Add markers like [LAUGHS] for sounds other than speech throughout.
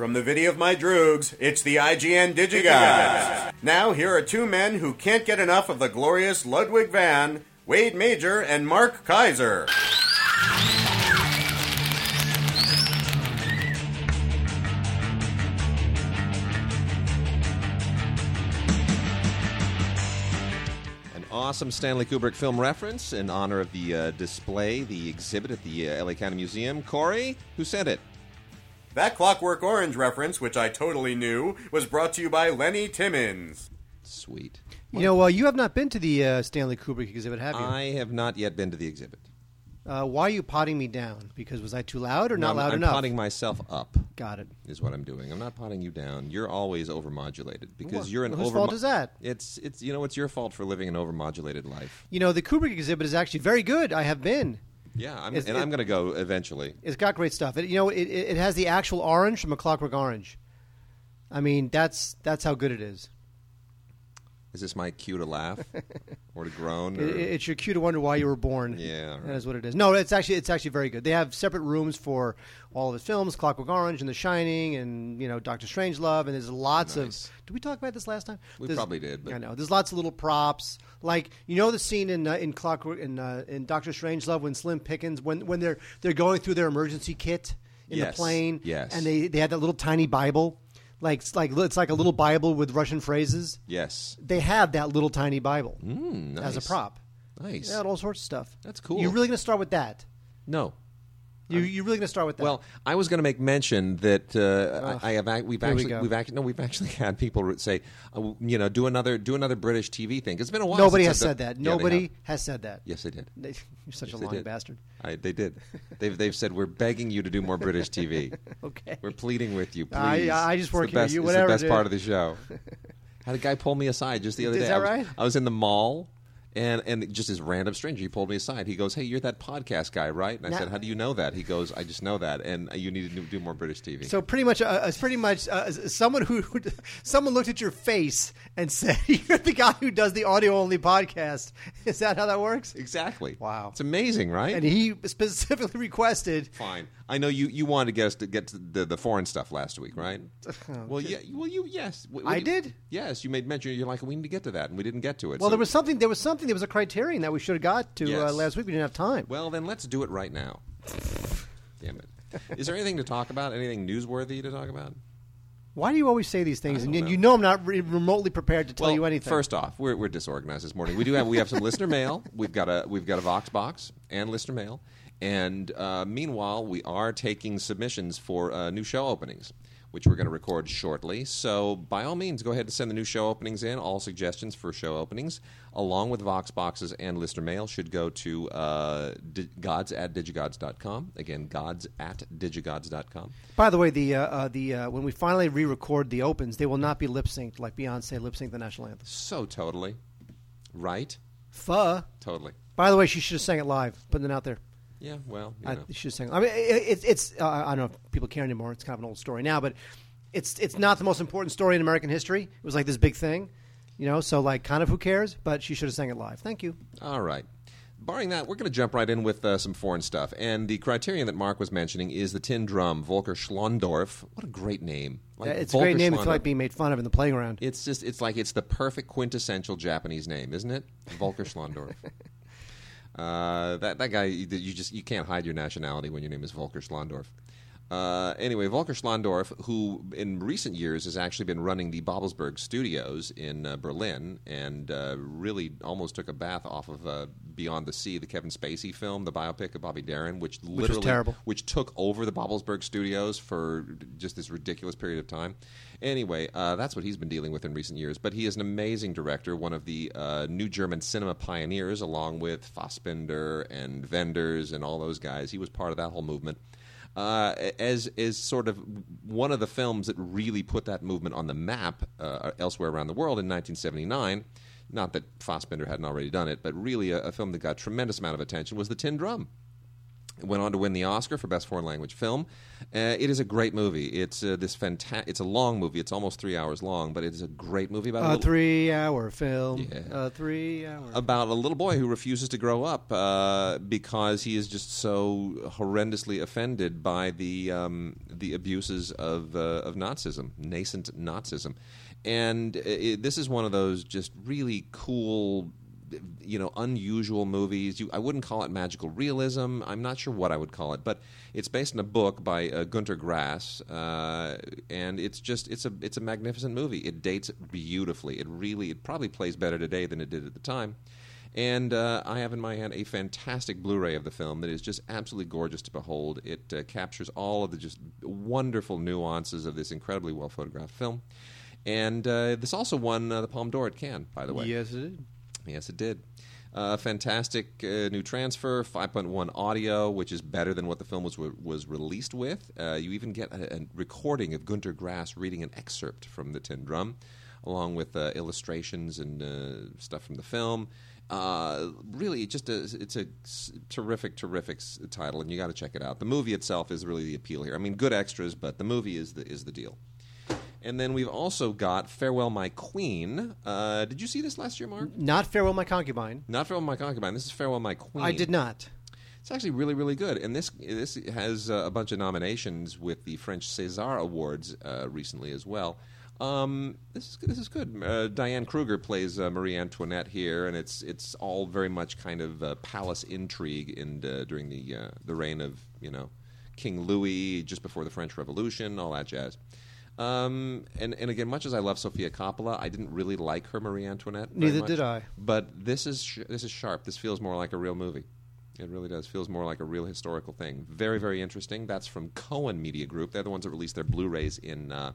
From the video of my droogs, it's the IGN Digigods. Now, here are two men who can't get enough of the glorious Ludwig van, Wade Major, and Mark Kaiser. An awesome Stanley Kubrick film reference in honor of the uh, display, the exhibit at the uh, LA County Museum. Corey, who sent it? That Clockwork Orange reference, which I totally knew, was brought to you by Lenny Timmons. Sweet. You know, well, you have not been to the uh, Stanley Kubrick exhibit, have you? I have not yet been to the exhibit. Uh, why are you potting me down? Because was I too loud or No, not I'm, loud I'm enough? potting myself up. Got it. Is what I'm doing. I'm not potting you down. You're always overmodulated because Well, you're an whose over. fault is that? It's it's you know it's your fault for living an overmodulated life. You know, the Kubrick exhibit is actually very good. I have been. Yeah, I'm, and it- I'm going to go eventually. It's got great stuff. It, you know, it, it has the actual orange from a Clockwork Orange. I mean, that's that's how good it is. Is this my cue to laugh [LAUGHS] or to groan? It, it's your cue to wonder why you were born. Yeah, all that right. is what it is. No, it's actually it's actually very good. They have separate rooms for all of his films, Clockwork Orange and The Shining, and you know Doctor Strangelove, and there's lots Nice. of. Did we talk about this last time? We There's- probably did, but- I know there's lots of little props, like you know the scene in uh, in Clockwork in uh, in Doctor Strangelove when Slim Pickens when when they're they're going through their emergency kit in Yes, the plane, yes. and they they had that little tiny Bible. Like it's like it's like a little Bible with Russian phrases. yes. They have that little tiny Bible Mm, nice. as a prop. Nice. They had all sorts of stuff. That's cool. You're really going to start with that? no. You, you're really going to start with that? Well, I was going to make mention that uh. I I have ac- we've Here we actually go. we have actually no we've actually [LAUGHS] had people say uh, you know do another do another British TV thing. It's been a while. nobody since has I've said done- that. Yeah, they Nobody has said that. Yes, they did. [LAUGHS] You're such Yes, a they lying did. bastard. I, they did. they've they've said we're begging you to do more British TV. [LAUGHS] Okay. We're pleading with you, I- please. I just It's work the here. best, You- it's whatever, the best dude. part of the show. Had a guy pull me aside just the other Is day. that I was, right? I was in the mall. And and just this random stranger, he pulled me aside. He goes, "Hey, you're that podcast guy, right?" And I Now- said, "How do you know that?" He goes, "I just know that, and you need to do- do more British TV." So pretty much, uh, it's pretty much uh, someone who who- someone looked at your face and [LAUGHS] said, "You're the guy who does the audio only podcast." Is that how that works? Exactly. Wow. It's amazing, right? And he specifically [LAUGHS] requested. Fine. I know you, you wanted to get us to get to the, the foreign stuff last week, right? [LAUGHS] Well, yeah. Well, you yes. I did? Yes, you made mention. You're like, we need to get to that, and we didn't get to it. Well, so- there was something. There was something. There was a criterion that we should have got to uh, last week. We didn't have time. Well, then let's do it right now. Damn it. Is there anything to talk about? Anything newsworthy to talk about? Why do you always say these things? And don't you, you know. know I'm not re- remotely prepared to tell you anything. First off, we're, we're disorganized this morning. We do have we have some listener mail. We've got a we've got a Vox box and listener mail. And uh, meanwhile, we are taking submissions for uh, new show openings, which we're going to record shortly. So by all means, go ahead and send the new show openings in. All suggestions for show openings, along with Vox boxes and listener mail, should go to uh, di- gods at digigods.com. Again, gods at digigods.com. By the way, the uh, uh, the uh, when we finally re-record the opens, they will not be lip synced like Beyonce lip synced the national anthem. So totally, right? Fuh. Totally. By the way, she should have sang it live. Putting it out there. Yeah. Well, you I, know. she should have sang. I mean, it, it's it's. Uh, I don't know if people care anymore. It's kind of an old story now, but it's it's not the most important story in American history. It was like this big thing, you know. So like, kind of who cares? But she should have sang it live. Thank you. All right. Barring that, we're going to jump right in with uh, some foreign stuff. And the criterion that Mark was mentioning is the tin drum, Volker Schlöndorff. What a great name! Like, it's a great name. It's like being made fun of in the playground. It's just, it's like it's the perfect quintessential Japanese name, isn't it? Volker Schlöndorff. [LAUGHS] uh, that that guy, you you just you can't hide your nationality when your name is Volker Schlöndorff. Uh, anyway, Volker Schlöndorff, who in recent years has actually been running the Babelsberg Studios in uh, Berlin, and uh, really almost took a bath off of uh, Beyond the Sea, the Kevin Spacey film, the biopic of Bobby Darin, which literally terrible. which took over the Babelsberg Studios for just this ridiculous period of time. Anyway, uh, that's what he's been dealing with in recent years. But he is an amazing director, one of the uh, new German cinema pioneers, along with Fassbinder and Wenders and all those guys. He was part of that whole movement. Uh, as is sort of one of the films that really put that movement on the map uh, elsewhere around the world in 1979. Not that Fassbinder hadn't already done it, but really a, a film that got tremendous amount of attention was The Tin Drum It went on to win the Oscar for Best Foreign Language Film. Uh, it is a great movie. It's uh, this fanta- It's a long movie. It's almost three hours long, but it is a great movie about a A little- three-hour film. Yeah. A three-hour. about a little boy who refuses to grow up uh, because he is just so horrendously offended by the um, the abuses of uh, of Nazism, nascent Nazism, and it, this is one of those just really cool. You know, unusual movies. You, I wouldn't call it magical realism. I'm not sure what I would call it, but it's based on a book by uh, Gunter Grass, uh, and it's just it's a it's a magnificent movie. It dates beautifully. It really it probably plays better today than it did at the time. And uh, I have in my hand a fantastic Blu-ray of the film that is just absolutely gorgeous to behold. It uh, captures all of the just wonderful nuances of this incredibly well photographed film. And uh, this also won uh, the Palme d'Or at Cannes, by the way. Yes, it did. Yes, it did. Uh, fantastic uh, new transfer, 5.1 audio, which is better than what the film was was released with. Uh, you even get a, a recording of Gunter Grass reading an excerpt from the Tin Drum, along with uh, illustrations and uh, stuff from the film. Uh, really, just a, it's a terrific, terrific title, and you got to check it out. The movie itself is really the appeal here. I mean, good extras, but the movie is the is the deal. And then we've also got Farewell My Queen. Uh, did you see this last year, Mark? Not Farewell My Concubine. Not Farewell My Concubine. This is Farewell My Queen. I did not. It's actually really, really good. And this this has uh, a bunch of nominations with the French César Awards uh, recently as well. Um, this is this is good. Uh, Diane Kruger plays uh, Marie Antoinette here, and it's it's all very much kind of uh, palace intrigue in uh, during the uh, the reign of you know King Louis, just before the French Revolution, all that jazz. Um, and, and again, much as I love Sofia Coppola, I didn't really like her Marie Antoinette. Neither much. did I. But this is sh- this is sharp. This feels more like a real movie. It really does. Feels more like a real historical thing. Very very interesting. That's from Cohen Media Group. They're the ones that released their Blu-rays in uh,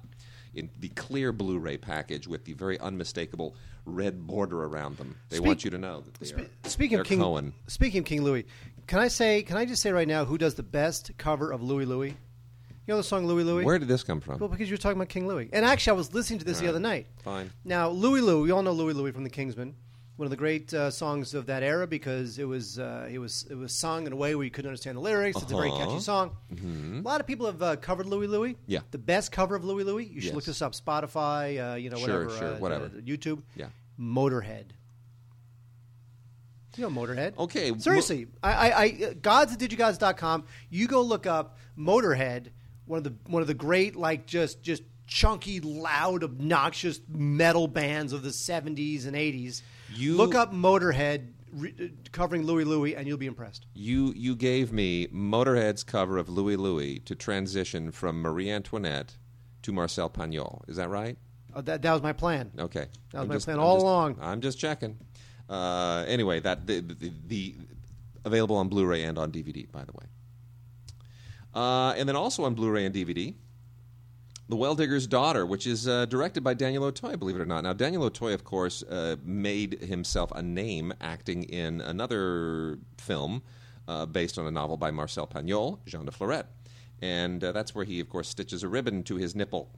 in the clear Blu-ray package with the very unmistakable red border around them. They Speak- want you to know that they are. Speaking of King, Cohen. speaking of King Louis, can I say? Can I just say right now who does the best cover of Louie Louie? You know the song Louie Louie. Where did this come from? Well, because you were talking about King Louis, and actually, I was listening to this the other night. Fine. Now, Louie Louie, we all know Louie Louie from the Kingsmen, one of the great uh, songs of that era because it was uh, it was it was sung in a way where you couldn't understand the lyrics. It's a very Uh-huh. catchy song. A lot of people have uh, covered Louie Louie. Yeah. the best cover of Louie Louie. You should Yes. look this up. Spotify, uh, you know, Sure, whatever, sure, uh, whatever. uh, YouTube. Yeah. Motorhead. You know Motorhead. Okay, mo- Seriously, I, I, I gods at digigods.com. You go look up Motorhead, one of the one of the great like just just chunky, loud, obnoxious metal bands of the seventies and eighties. You- look up Motorhead re, uh, covering Louie Louie, and you'll be impressed. You you gave me Motorhead's cover of Louie Louie to transition from Marie Antoinette to Marcel Pagnol. Is that right? Uh, that that was my plan. Okay. That was I'm my just- plan I'm all just- along. I'm just checking. Uh, anyway, that the, the, the available on Blu-ray and on DVD, by the way. Uh, and then also on Blu-ray and DVD, The Well Digger's Daughter, which is uh, directed by Daniel Auteuil, believe it or not. Now, Daniel Auteuil, of course, uh, made himself a name acting in another film uh, based on a novel by Marcel Pagnol, Jean de Florette. And uh, that's where he, of course, stitches a ribbon to his nipple.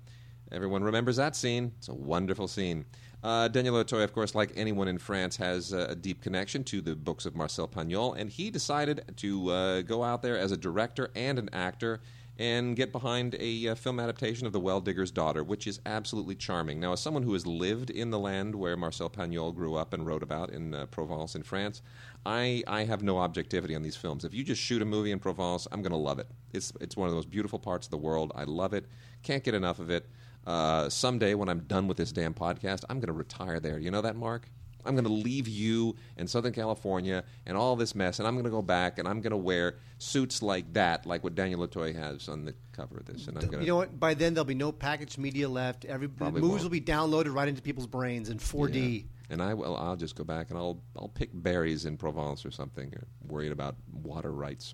Everyone remembers that scene. It's a wonderful scene. Uh, Daniel Auteuil, of course, like anyone in France, has uh, a deep connection to the books of Marcel Pagnol, and he decided to uh, go out there as a director and an actor and get behind a uh, film adaptation of The Well Digger's Daughter, which is absolutely charming. Now, as someone who has lived in the land where Marcel Pagnol grew up and wrote about in uh, Provence in France, I, I have no objectivity on these films. If you just shoot a movie in Provence, I'm going to love it. It's, it's one of the most beautiful parts of the world. I love it. Can't get enough of it. Uh, someday, when I'm done with this damn podcast, I'm going to retire there. You know that, Mark? I'm going to leave you in Southern California and all this mess, and I'm going to go back and I'm going to wear suits like that, like what Daniel Auteuil has on the cover of this. And I'm going to, You know what? By then there'll be no packaged media left. Every movies won't. will be downloaded right into people's brains in 4D. And I will. I'll just go back and I'll I'll pick berries in Provence or something. Or worried about water rights.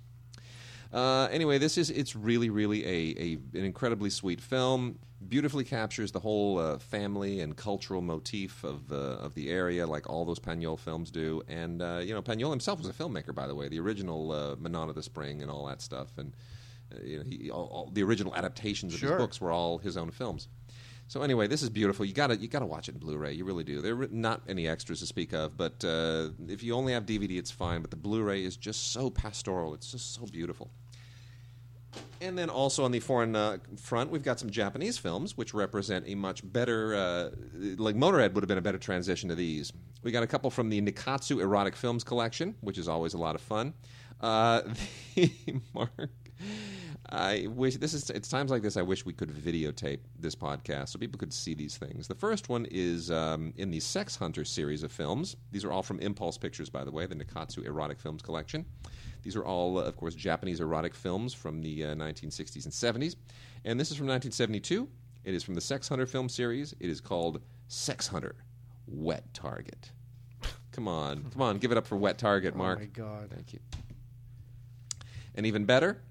Uh, anyway, this is it's really really a, a an incredibly sweet film. Beautifully captures the whole uh, family and cultural motif of uh, of the area, like all those Pagnol films do. And uh, you know, Pagnol himself was a filmmaker, by the way. The original uh, Manon of the Spring and all that stuff, and uh, you know, he, all, all, the original adaptations of Sure. his books were all his own films. So anyway, this is beautiful. You gotta you gotta watch it in Blu-ray. You really do. There are not any extras to speak of, but uh, if you only have DVD, it's fine. But the Blu-ray is just so pastoral. It's just so beautiful. And then also on the foreign uh, front, we've got some Japanese films, which represent a much better, uh, like Motorhead would have been a better transition to these. We got a couple from the Nikkatsu Erotic Films collection, which is always a lot of fun. Uh, [LAUGHS] the Mark, I wish this is. It's times like this I wish we could videotape this podcast so people could see these things. The first one is um, in the Sex Hunter series of films. These are all from Impulse Pictures, by the way, the Nikkatsu Erotic Films collection. These are all, uh, of course, Japanese erotic films from the uh, 1960s and 70s. And this is from 1972. It is from the Sex Hunter film series. It is called Sex Hunter Wet Target. come on. Come on. Give it up for Wet Target, Mark. Oh my God. Thank you. And even better,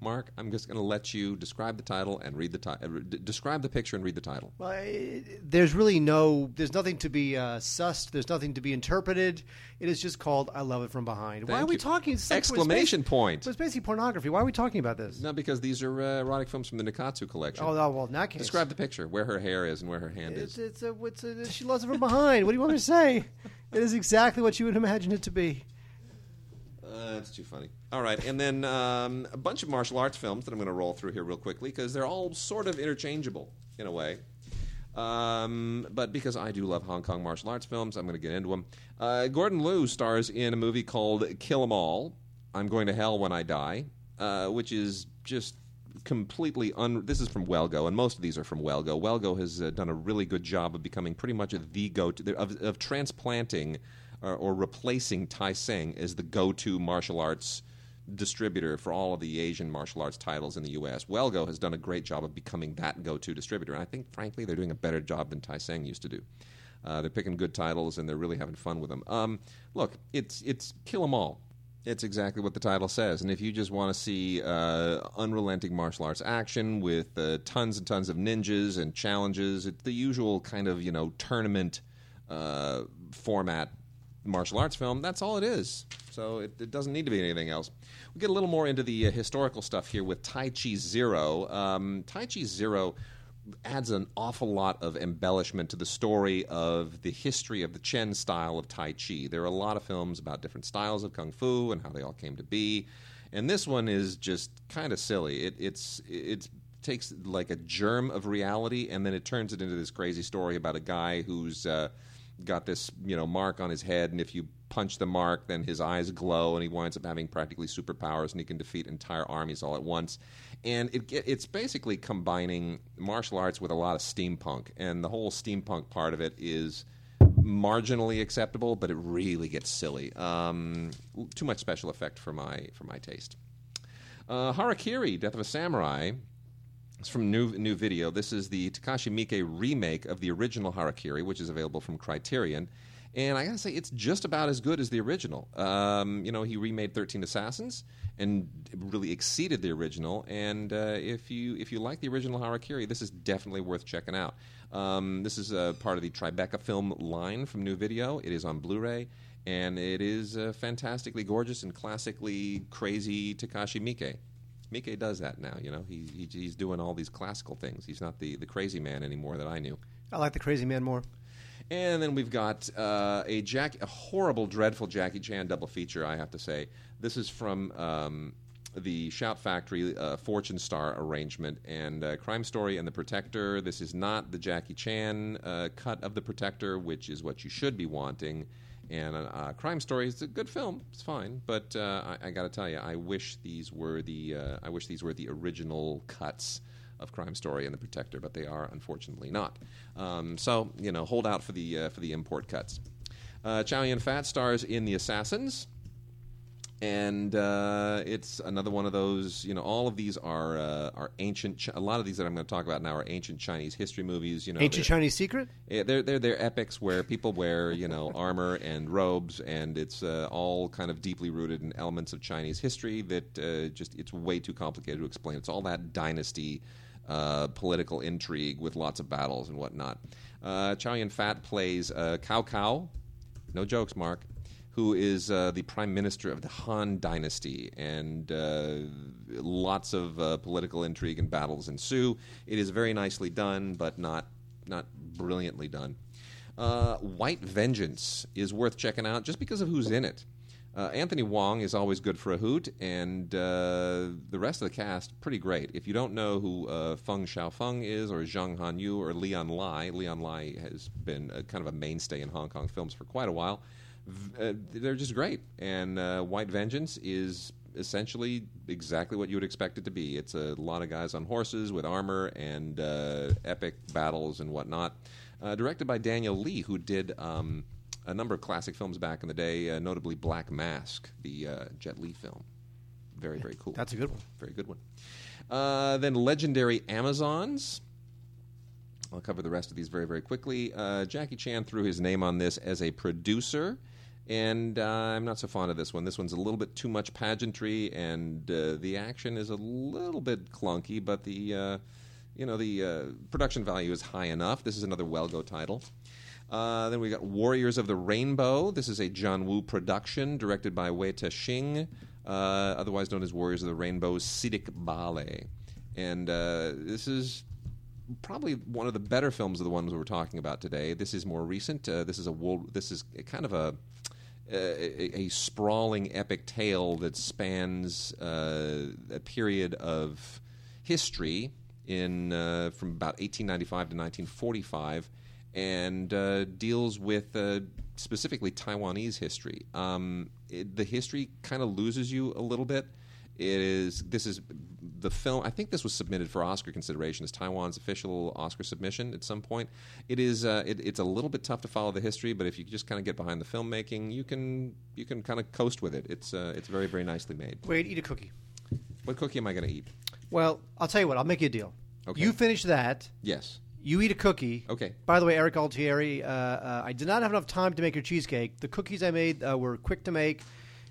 Mark, I'm just going to let you describe the title and read the title. D- describe the picture and read the title. Well, I- there's really no, there's nothing to be uh, sussed. There's nothing to be interpreted. It is just called "I Love It from Behind." Why Thank are we you. talking? it's it's Exclamation basi- point. It's basically pornography. Why are we talking about this? No, because these are uh, erotic films from the Nikkatsu collection. Oh, no, well, in that case, Describe the picture, where her hair is and where her hand It's, is. it's a, it's a, she loves it from behind. What do you want me to say? [LAUGHS] It is exactly what you would imagine it to be. That's too funny. All right, and then um, a bunch of martial arts films that I'm going to roll through here real quickly because they're all sort of interchangeable in a way. Um, but because I do love Hong Kong martial arts films, I'm going to get into them. Uh, Gordon Liu stars in a movie called Kill 'Em All. I'm going to hell when I die, uh, which is just completely un. This is from Well Go, and most of these are from Well Go. Welgo has uh, done a really good job of becoming pretty much the go-to of, of transplanting or, or replacing Tai Seng as the go-to martial arts distributor for all of the Asian martial arts titles in the U.S. Well Go has done a great job of becoming that go-to distributor, and I think, frankly, they're doing a better job than Tai Seng used to do. Uh, they're picking good titles, and they're really having fun with them. Um, look, it's it's kill 'em all. It's exactly what the title says. And if you just want to see uh, unrelenting martial arts action with uh, tons and tons of ninjas and challenges, it's the usual kind of you know tournament uh, format martial arts film. That's all it is. So it, it doesn't need to be anything else. We get a little more into the uh, historical stuff here with Tai Chi Zero. Um, tai Chi Zero adds an awful lot of embellishment to the story of the history of the Chen style of Tai Chi. There are a lot of films about different styles of Kung Fu and how they all came to be. And this one is just kind of silly. It, it's it takes like a germ of reality and then it turns it into this crazy story about a guy who's uh, got this you know mark on his head, and if you punch the mark, then his eyes glow, and he winds up having practically superpowers, and he can defeat entire armies all at once. And it, it's basically combining martial arts with a lot of steampunk, and the whole steampunk part of it is marginally acceptable, but it really gets silly. Um, too much special effect for my for my taste. Uh, Harakiri, Death of a Samurai, it's from new new video. This is the Takashi Miike remake of the original Harakiri, which is available from Criterion. And I gotta say, it's just about as good as the original. Um, you know, he remade Thirteen Assassins and really exceeded the original. And uh, if you if you like the original Harakiri, this is definitely worth checking out. Um, this is uh, part of the Tribeca film line from New Video. It is on Blu-ray, and it is uh, fantastically gorgeous and classically crazy Takashi Miike. Miike does that now. You know, he, he he's doing all these classical things. He's not the the crazy man anymore that I knew. I like the Crazy Man more. And then we've got uh, a Jack, a horrible, dreadful Jackie Chan double feature. I have to say, this is from um, the Shout Factory uh, Fortune Star arrangement and uh, Crime Story and The Protector. This is not the Jackie Chan uh, cut of The Protector, which is what you should be wanting. And uh, Crime Story is a good film; it's fine. But uh, I, I got to tell you, I wish these were the uh, I wish these were the original cuts of Crime Story and The Protector, but they are unfortunately not. Um, so you know, hold out for the uh, for the import cuts. Uh, Chow Yun Fat stars in The Assassins, and uh, it's another one of those. You know, all of these are uh, are ancient. Chi- a lot of these that I'm going to talk about now are ancient Chinese history movies. You know, Ancient Chinese Secret? yeah, they're they're they're epics where people wear you know [LAUGHS] armor and robes, and it's uh, all kind of deeply rooted in elements of Chinese history that uh, just it's way too complicated to explain. It's all that dynasty, uh, political intrigue with lots of battles and whatnot. Uh, Chow Yun Fat plays uh, Cao Cao, no jokes, Mark, who is uh, the prime minister of the Han Dynasty, and uh, lots of uh, political intrigue and battles ensue. It is very nicely done, but not not brilliantly done. Uh, White Vengeance is worth checking out just because of who's in it. Uh, Anthony Wong is always good for a hoot, and uh, the rest of the cast pretty great. If you don't know who Feng Shaofeng is, or Zhang Han Yu, or Leon Lai, Leon Lai has been a, kind of a mainstay in Hong Kong films for quite a while. Uh, they're just great, and uh, White Vengeance is essentially exactly what you would expect it to be. It's a lot of guys on horses with armor and uh, epic battles and whatnot. Uh, directed by Daniel Lee, who did um, a number of classic films back in the day, uh, notably Black Mask, the uh, Jet Li film. Very, very cool. That's a good one. Very good one. Uh, then Legendary Amazons. I'll cover the rest of these very, very quickly. Uh, Jackie Chan threw his name on this as a producer, and uh, I'm not so fond of this one. This one's a little bit too much pageantry, and uh, the action is a little bit clunky, but the uh, you know the uh, production value is high enough. This is another Well Go title. Uh, then we got Warriors of the Rainbow. This is a John Woo production directed by Wei Te-sheng, uh, otherwise known as Warriors of the Rainbow Seediq Bale. And this is probably one of the better films of the ones we're talking about today. This is more recent. Uh, this is a world, this is kind of a a, sprawling epic tale that spans uh, a period of history in uh, from about 1895 to 1945 and uh, deals with uh, specifically Taiwanese history. Um, it, the history kind of loses you a little bit. It is this is the film. I think this was submitted for Oscar consideration as Taiwan's official Oscar submission at some point. It is uh, it, it's a little bit tough to follow the history, but if you just kind of get behind the filmmaking, you can you can kind of coast with it. It's uh, it's very very nicely made. Wait, eat a cookie. What cookie am I going to eat? Well, I'll tell you what. I'll make you a deal. Okay. You finish that. Yes. You eat a cookie. Okay. By the way, Eric Altieri, uh, uh, I did not have enough time to make your cheesecake. The cookies I made uh, were quick to make,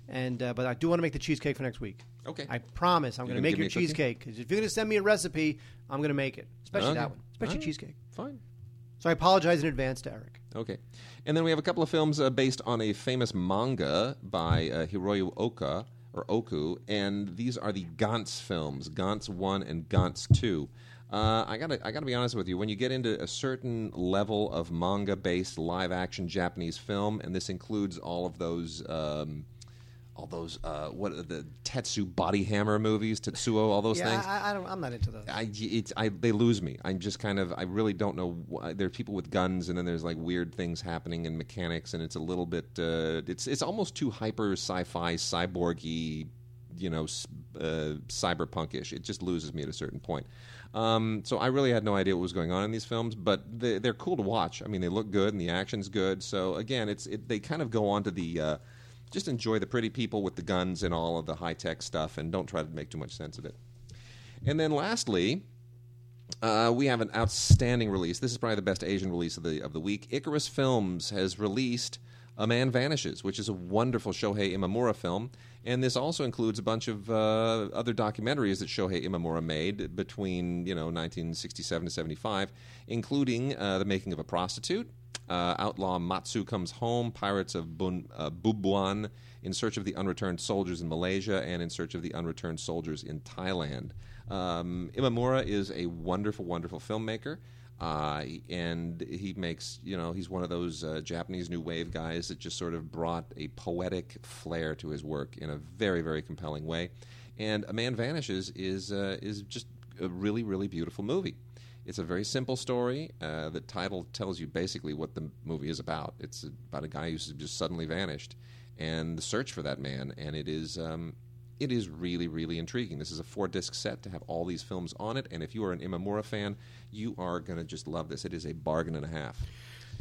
and uh, but I do want to make the cheesecake for next week. Okay. I promise I'm going to make your cheesecake cookie? cheesecake. 'Cause if you're going to send me a recipe, I'm going to make it, especially Okay. that one, especially All right. cheesecake. Fine. So I apologize in advance to Eric. Okay. And then we have a couple of films uh, based on a famous manga by uh, Hiroya Oka or Oku, and these are the Gantz films, Gantz One and Gantz Two. Uh, I gotta, I gotta be honest with you. When you get into a certain level of manga-based live-action Japanese film, and this includes all of those, um, all those, uh, what are the Tetsuo Body Hammer movies, Tetsuo, all those [LAUGHS] yeah, things. I, I don't. I'm not into those. I, it's, I, they lose me. I'm just kind of, I really don't know. Why. There are people with guns, and then there's like weird things happening in mechanics, and it's a little bit, uh, it's, it's almost too hyper sci-fi, cyborgy, you know, uh, cyberpunkish. It just loses me at a certain point. Um, so I really had no idea what was going on in these films, but they, they're cool to watch. I mean, they look good, and the action's good. So again, it's, it, they kind of go on to the. Just enjoy the pretty people with the guns and all of the high tech stuff, and don't try to make too much sense of it. And then lastly, uh, we have an outstanding release. This is probably the best Asian release of the of the week. Icarus Films has released A Man Vanishes, which is a wonderful Shohei Imamura film, and this also includes a bunch of uh, other documentaries that Shohei Imamura made between you know 1967 to 75, including uh, the making of a prostitute. Uh, Outlaw Matsu Comes Home, Pirates of Bun, uh, Bubuan, In Search of the Unreturned Soldiers in Malaysia, and In Search of the Unreturned Soldiers in Thailand. Um, Imamura is a wonderful, wonderful filmmaker. Uh, and he makes, you know, he's one of those uh, Japanese new wave guys that just sort of brought a poetic flair to his work in a very, very compelling way. And A Man Vanishes is uh, is just a really, really beautiful movie. It's a very simple story. Uh, the title tells you basically what the movie is about. It's about a guy who's just suddenly vanished, and the search for that man. And it is um, it is really, really intriguing. This is a four disc set to have all these films on it. And if you are an Imamura fan, you are going to just love this. It is a bargain and a half.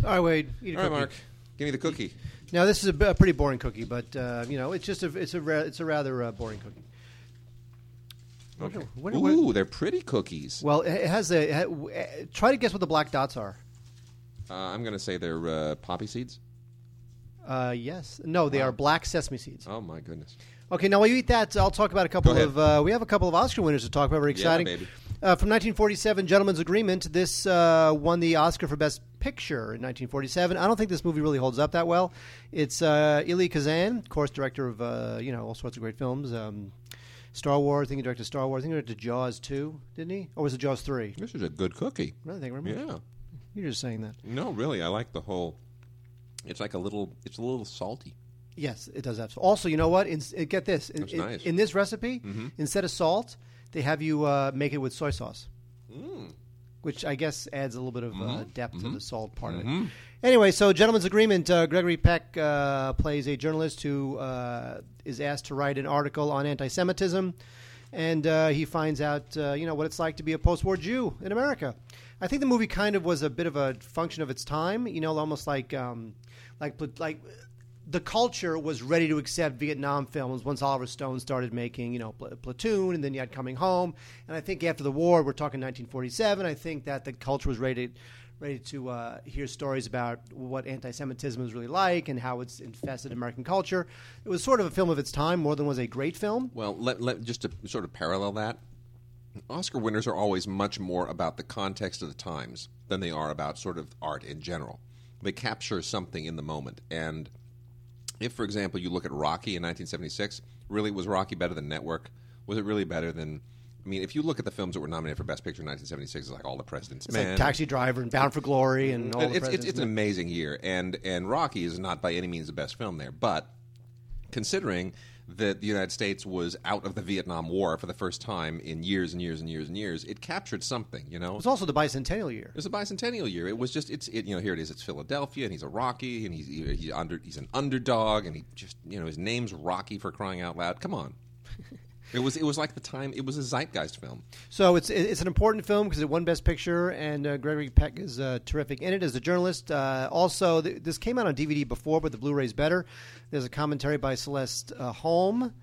All right, Wade. Eat a All right. Mark, give me the cookie. Now this is a, b- a pretty boring cookie, but uh, you know it's just a it's a ra- it's a rather uh, boring cookie. Okay. What- what- Ooh, they're pretty cookies. Well, it has a. it ha- uh, try to guess what the black dots are. Uh, I'm going to say they're uh, poppy seeds. Uh, yes, no, they Wow. are black sesame seeds. Oh my goodness. Okay, now while you eat that, I'll talk about a couple Go ahead. of. Uh, we have a couple of Oscar winners to talk about. Very exciting. baby. Uh, from 1947, Gentleman's Agreement. This uh, won the Oscar for best Picture in 1947. I don't think this movie really holds up that well. It's uh, Kazan, of course, director of uh, you know all sorts of great films. Um, Star Wars. I think he directed Star Wars. I think he directed Jaws 2, didn't he? Or was it Jaws 3? This is a good cookie. Really, thank you very much. Yeah. You're just saying that. No, really, I like the whole. It's like a little. It's a little salty. Yes, it does have. Also, you know what? In, uh, get this. In, That's in- nice. in this recipe, instead of salt, they have you uh, make it with soy sauce, which I guess adds a little bit of uh, depth to the salt part of it. Anyway, so gentleman's agreement. Uh, Gregory Peck uh, plays a journalist who uh, is asked to write an article on anti-Semitism, and uh, he finds out, uh, you know, what it's like to be a post-war Jew in America. I think the movie kind of was a bit of a function of its time. You know, almost like um, like like the culture was ready to accept Vietnam films once Oliver Stone started making, you know, Pl- Platoon, and then you had Coming Home. And I think after the war, we're talking 1947. I think that the culture was ready, ready to uh, hear stories about what anti-Semitism is really like and how it's infested American culture. It was sort of a film of its time more than was a great film. Well, let, let just to sort of parallel that, Oscar winners are always much more about the context of the times than they are about sort of art in general. They capture something in the moment. And if, for example, you look at Rocky in 1976, really was Rocky better than Network? Was it really better than? I mean, if you look at the films that were nominated for Best Picture in 1976, it's like All the President's It's Men. like Taxi Driver and Bound for Glory and all it's, it's, it's an amazing year, and and Rocky is not by any means the best film there, but considering that the United States was out of the Vietnam War for the first time in years and years and years and years, it captured something. You know, It was also the bicentennial year. it was a bicentennial year. It was just it's it, you know here it is. It's Philadelphia, and he's a Rocky, and he's he's under he's an underdog, and he just you know his name's Rocky for crying out loud. Come on. [LAUGHS] It was it was like the time it was a zeitgeist film. So it's it's an important film because it won Best Picture, and uh, Gregory Peck is uh, terrific in it as a journalist. Uh, also, th- this came out on DVD before, but the Blu-ray's better. There's a commentary by Celeste uh, Holm,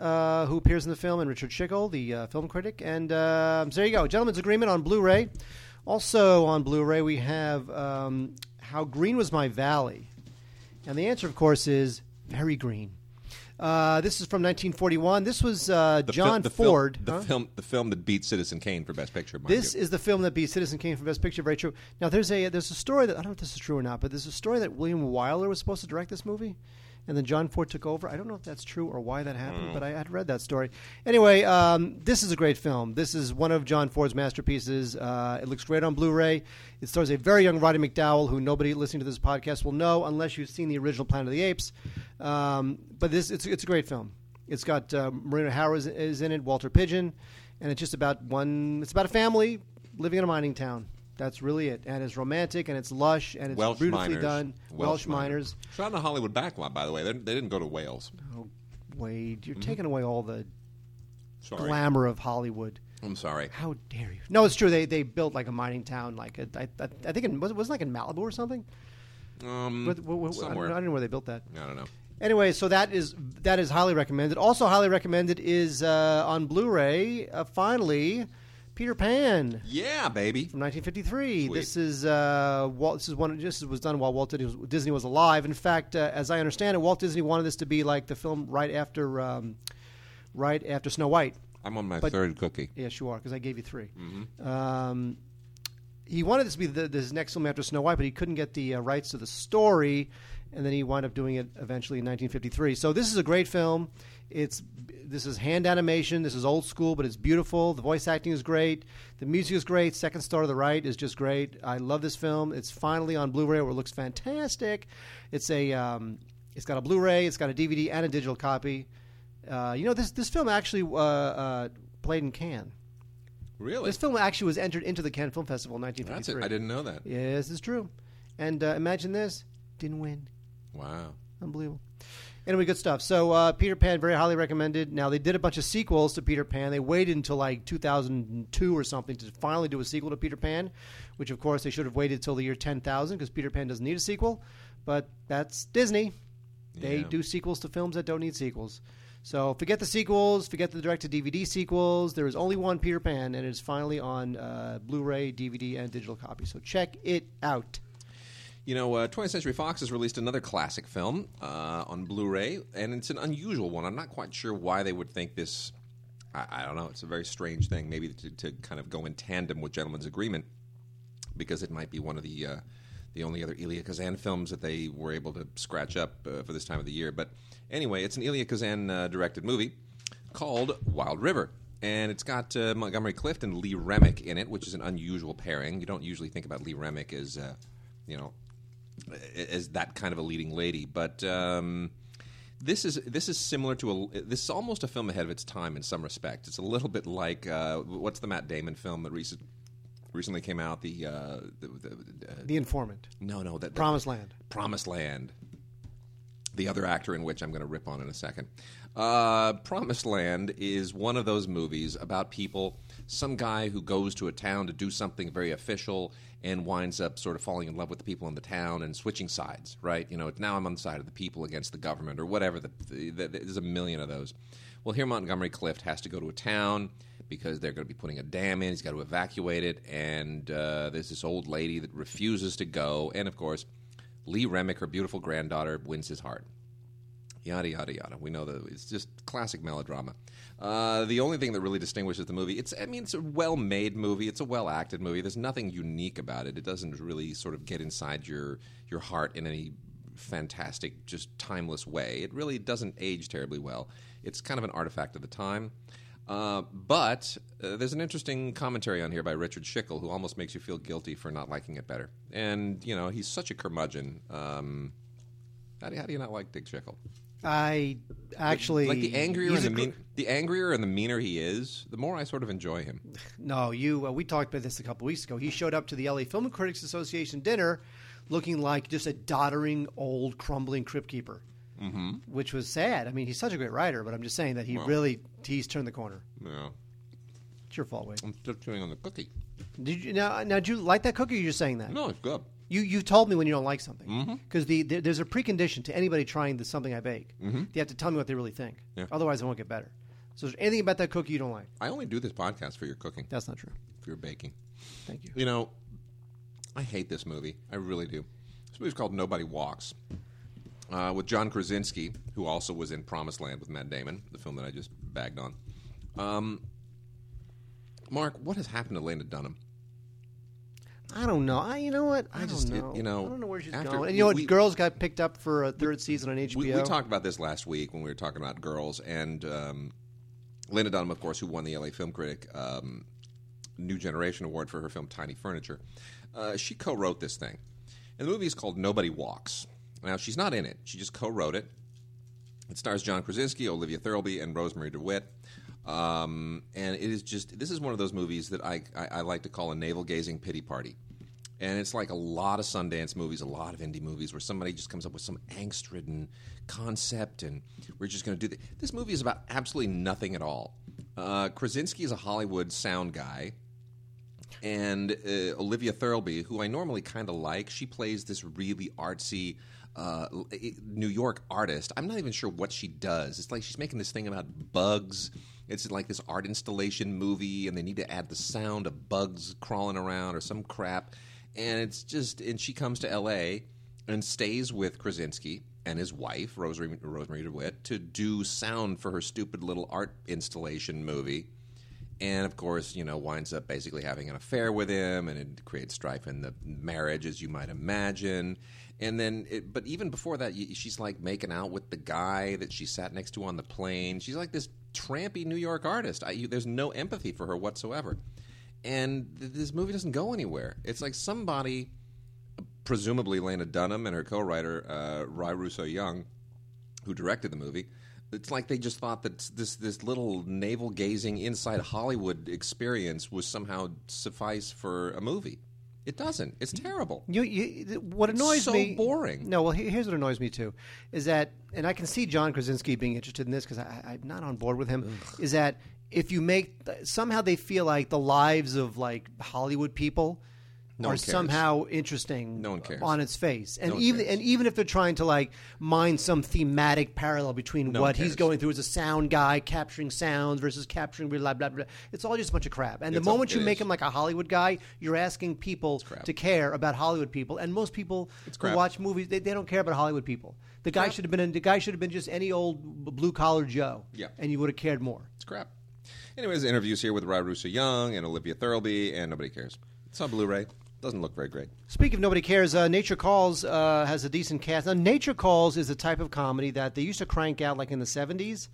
uh, who appears in the film, and Richard Schickel, the uh, film critic. And um, so there you go, Gentlemen's Agreement on Blu-ray. Also on Blu-ray, we have um, How Green Was My Valley, and the answer, of course, is very green. Uh, this is from 1941. This was uh, John fil- the fil- Ford. the huh? film the film that beat Citizen Kane for Best Picture. This you. is the film that beat Citizen Kane for Best Picture. Very true. Now there's a there's a story that I don't know if this is true or not, but there's a story that William Wyler was supposed to direct this movie, and then John Ford took over. I don't know if that's true or why that happened, Hmm. but I had read that story. Anyway, um, this is a great film. This is one of John Ford's masterpieces. Uh, it looks great on Blu-ray. It stars a very young Roddy McDowall, who nobody listening to this podcast will know unless you've seen the original Planet of the Apes. Um, but this it's it's a great film. It's got uh, Maureen O'Hara is, is in it, Walter Pidgeon, and it's just about one. It's about a family living in a mining town. That's really it, and it's romantic and it's lush and it's Welsh beautifully miners. done. Welsh, miners. miners. Shot in a Hollywood backlot, by the way. They, they didn't go to Wales. Oh, Wade, Mm-hmm. you're taking away all the Sorry. glamour of Hollywood. I'm sorry. How dare you? No, it's true. They they built like a mining town. Like a, I, I, I think it was wasn't like in Malibu or something. Um, What- what- what- I, don't somewhere. know, I don't know where they built that. I don't know. Anyway, so that is that is highly recommended. Also highly recommended is uh, on Blu-ray. Uh, finally, Peter Pan Yeah, baby. from 1953. Sweet. This is uh, Walt. This is one. This was done while Walt Disney was, alive. In fact, uh, as I understand it, Walt Disney wanted this to be like the film right after, um, right after Snow White. I'm on my But- third cookie. Yes, you are, because I gave you 3 Mm-hmm. Um, he wanted this to be the, this next film after Snow White, but he couldn't get the uh, rights to the story, and then he wound up doing it eventually in 1953. So this is a great film. It's this is hand animation. This is old school, but it's beautiful. The voice acting is great. The music is great. Second Star to the Right is just great. I love this film. It's finally on Blu-ray, where it looks fantastic. It's a um, it's got a Blu-ray, it's got a DVD and a digital copy. Uh, you know this this film actually uh, uh, played in Cannes. Really? This film actually was entered into the Cannes Film Festival in That's it. 1953. I didn't know that. Yes, it's true. And uh, imagine this, didn't win. Wow. Unbelievable. Anyway, good stuff. So uh, Peter Pan, very highly recommended. Now they did a bunch of sequels to Peter Pan. They waited until like 2002 or something to finally do a sequel to Peter Pan, which of course they should have waited till the year 10,000 because Peter Pan doesn't need a sequel. But that's Disney. They Yeah. do sequels to films that don't need sequels. So forget the sequels, forget the direct-to-DVD sequels. There is only one Peter Pan, and it is finally on uh, Blu-ray, DVD, and digital copy. So check it out. You know, uh, 20th Century Fox has released another classic film uh, on Blu-ray, and it's an unusual one. I'm not quite sure why they would think this. I, I don't know. It's a very strange thing, maybe to, to kind of go in tandem with Gentleman's Agreement, because it might be one of the uh, the only other Elia Kazan films that they were able to scratch up uh, for this time of the year. But anyway, it's an Elia Kazan uh, directed movie called Wild River. And it's got uh, Montgomery Clift and Lee Remick in it, which is an unusual pairing. You don't usually think about Lee Remick as, uh, you know, as that kind of a leading lady. But um, this is this is similar to a this is almost a film ahead of its time in some respect. It's a little bit like uh, what's the Matt Damon film that recent, recently came out? The uh, the, the, uh, The Informant, no no that Promised Land. Promised Land. The other actor in which I'm going to rip on in a second. Uh, Promised Land is one of those movies about people, some guy who goes to a town to do something very official and winds up sort of falling in love with the people in the town and switching sides, right? You know, now I'm on the side of the people against the government or whatever. The, the, the, there's a million of those. Well, here Montgomery Clift has to go to a town because they're going to be putting a dam in. He's got to evacuate it, and uh, there's this old lady that refuses to go, and of course. Lee Remick, her beautiful granddaughter, wins his heart. Yada yada yada. We know that it's just classic melodrama. Uh, the only thing that really distinguishes the movie, it's I mean, it's a well-made movie. It's a well-acted movie. There's nothing unique about it. It doesn't really sort of get inside your your heart in any fantastic, just timeless way. It really doesn't age terribly well. It's kind of an artifact of the time. Uh, but uh, there's an interesting commentary on here by Richard Schickel, who almost makes you feel guilty for not liking it better. And you know, he's such a curmudgeon. Um, how, do, how do you not like Dick Schickel? I actually like the angrier and the mean, the angrier and the meaner he is, the more I sort of enjoy him. [SIGHS] No, you. Uh, we talked about this a couple weeks ago. He showed up to the LA Film Critics Association dinner, looking like just a doddering old crumbling crypt keeper, mm-hmm. which was sad. I mean, he's such a great writer, but I'm just saying that he really he's turned the corner. Yeah, It's your fault, Wade. I'm still chewing on the cookie. Did you now? Now, did you like that cookie? or You're just saying that. No, it's good. You you told me when you don't like something Mm-hmm. because the, there's a precondition to anybody trying the something I bake. Mm-hmm. They have to tell me what they really think. Yeah. Otherwise, it won't get better. So, is there anything about that cookie you don't like? I only do this podcast for your cooking, That's not true. for your baking. Thank you. You know, I hate this movie. I really do. This movie's called Nobody Walks, uh, with John Krasinski, who also was in Promised Land with Matt Damon, the film that I just bagged on. Um, Mark, what has happened to Lena Dunham? I don't know. I, you know what? I, I just- don't it- you know, I don't know where she's after- going. And you know what? we- Girls got picked up for a third season on HBO. We, we talked about this last week when we were talking about girls and um, Lena Dunham, of course, who won the LA Film Critic um, New Generation Award for her film Tiny Furniture. Uh, she co-wrote this thing, and the movie is called Nobody Walks. Now she's not in it; she just co-wrote it. It stars John Krasinski, Olivia Thirlby, and Rosemarie DeWitt. Um, and it is just this is one of those movies that I, I, I like to call a navel gazing pity party. And it's like a lot of Sundance movies, a lot of indie movies where somebody just comes up with some angst ridden concept and we're just going to do this. This movie is about absolutely nothing at all. Uh, Krasinski is a Hollywood sound guy. And uh, Olivia Thirlby, who I normally kind of like, she plays this really artsy uh, New York artist. I'm not even sure what she does. It's like she's making this thing about bugs. It's like this art installation movie, and they need to add the sound of bugs crawling around or some crap. And it's just, and she comes to L.A. and stays with Krasinski and his wife, Rosemary, Rosemarie DeWitt, to do sound for her stupid little art installation movie and of course, you know, winds up basically having an affair with him, and it creates strife in the marriage, as you might imagine. And then, it, but even before that, she's like making out with the guy that she sat next to on the plane. She's like this trampy New York artist. I, you, there's no empathy for her whatsoever. And th- this movie doesn't go anywhere. It's like somebody, presumably Lena Dunham and her co-writer uh, Ry Russo Young, who directed the movie. It's like they just thought that this this little navel gazing inside Hollywood experience was somehow suffice for a movie. It doesn't. It's terrible. You, you, what annoys me so me boring. No, well, here's what annoys me too, is that, and I can see John Krasinski being interested in this because I'm not on board with him. Is that if you make somehow they feel like the lives of like Hollywood people No are somehow interesting No one cares. on its face, and No even and even if they're trying to like mine some thematic parallel between No what he's going through as a sound guy capturing sounds versus capturing blah blah blah, it's all just a bunch of crap. And It's the a- moment you make is. him like a Hollywood guy, you're asking people to care about Hollywood people, and most people who watch movies they, they don't care about Hollywood people. The guy should have been the guy should have been just any old blue collar Joe, Yeah. and you would have cared more. It's crap. Anyways, interviews here with Russo Young and Olivia Thirlby, and nobody cares. It's on Blu-ray. Doesn't look very great. Speak of nobody cares, uh, Nature Calls uh, has a decent cast. Now, Nature Calls is a type of comedy that they used to crank out like in the '70s,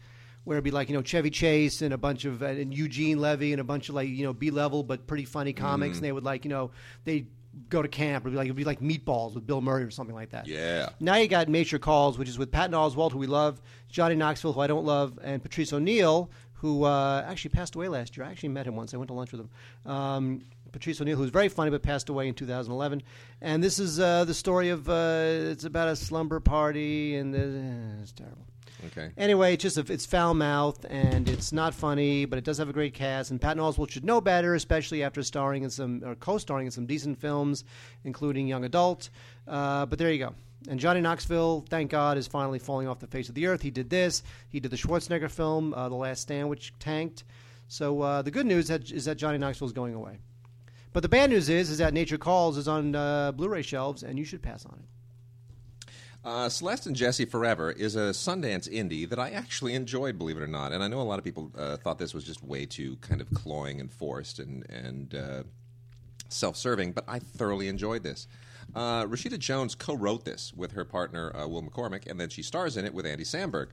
where it'd be like you know Chevy Chase and a bunch of uh, and Eugene Levy and a bunch of like you know B level but pretty funny comics, and they would like you know they go to camp. It'd be like it'd be like Meatballs with Bill Murray or something like that. Yeah. Now you got Nature Calls, which is with Patton Oswalt, who we love, Johnny Knoxville, who I don't love, and Patrice O'Neal, who uh, actually passed away last year. I actually met him once. I went to lunch with him. Um, Patrice O'Neal, who's very funny but passed away in 2011. And this is uh, the story of uh, it's about a slumber party, and uh, it's terrible. Okay. Anyway, it's just a, it's foul mouthed and it's not funny, but it does have a great cast. And Patton Oswalt should know better, especially after starring in some or co-starring in some decent films, including Young Adult. Uh, but there you go. And Johnny Knoxville, thank God, is finally falling off the face of the earth. He did this. He did the Schwarzenegger film, uh, The Last Stand, which tanked. So uh, the good news that, is that Johnny Knoxville is going away. But the bad news is, is that Nature Calls is on uh, Blu-ray shelves, and you should pass on it. Uh, Celeste and Jesse Forever is a Sundance indie that I actually enjoyed, believe it or not. And I know a lot of people uh, thought this was just way too kind of cloying and forced and and uh, self-serving, but I thoroughly enjoyed this. Uh, Rashida Jones co-wrote this with her partner uh, Will McCormick, and then she stars in it with Andy Samberg.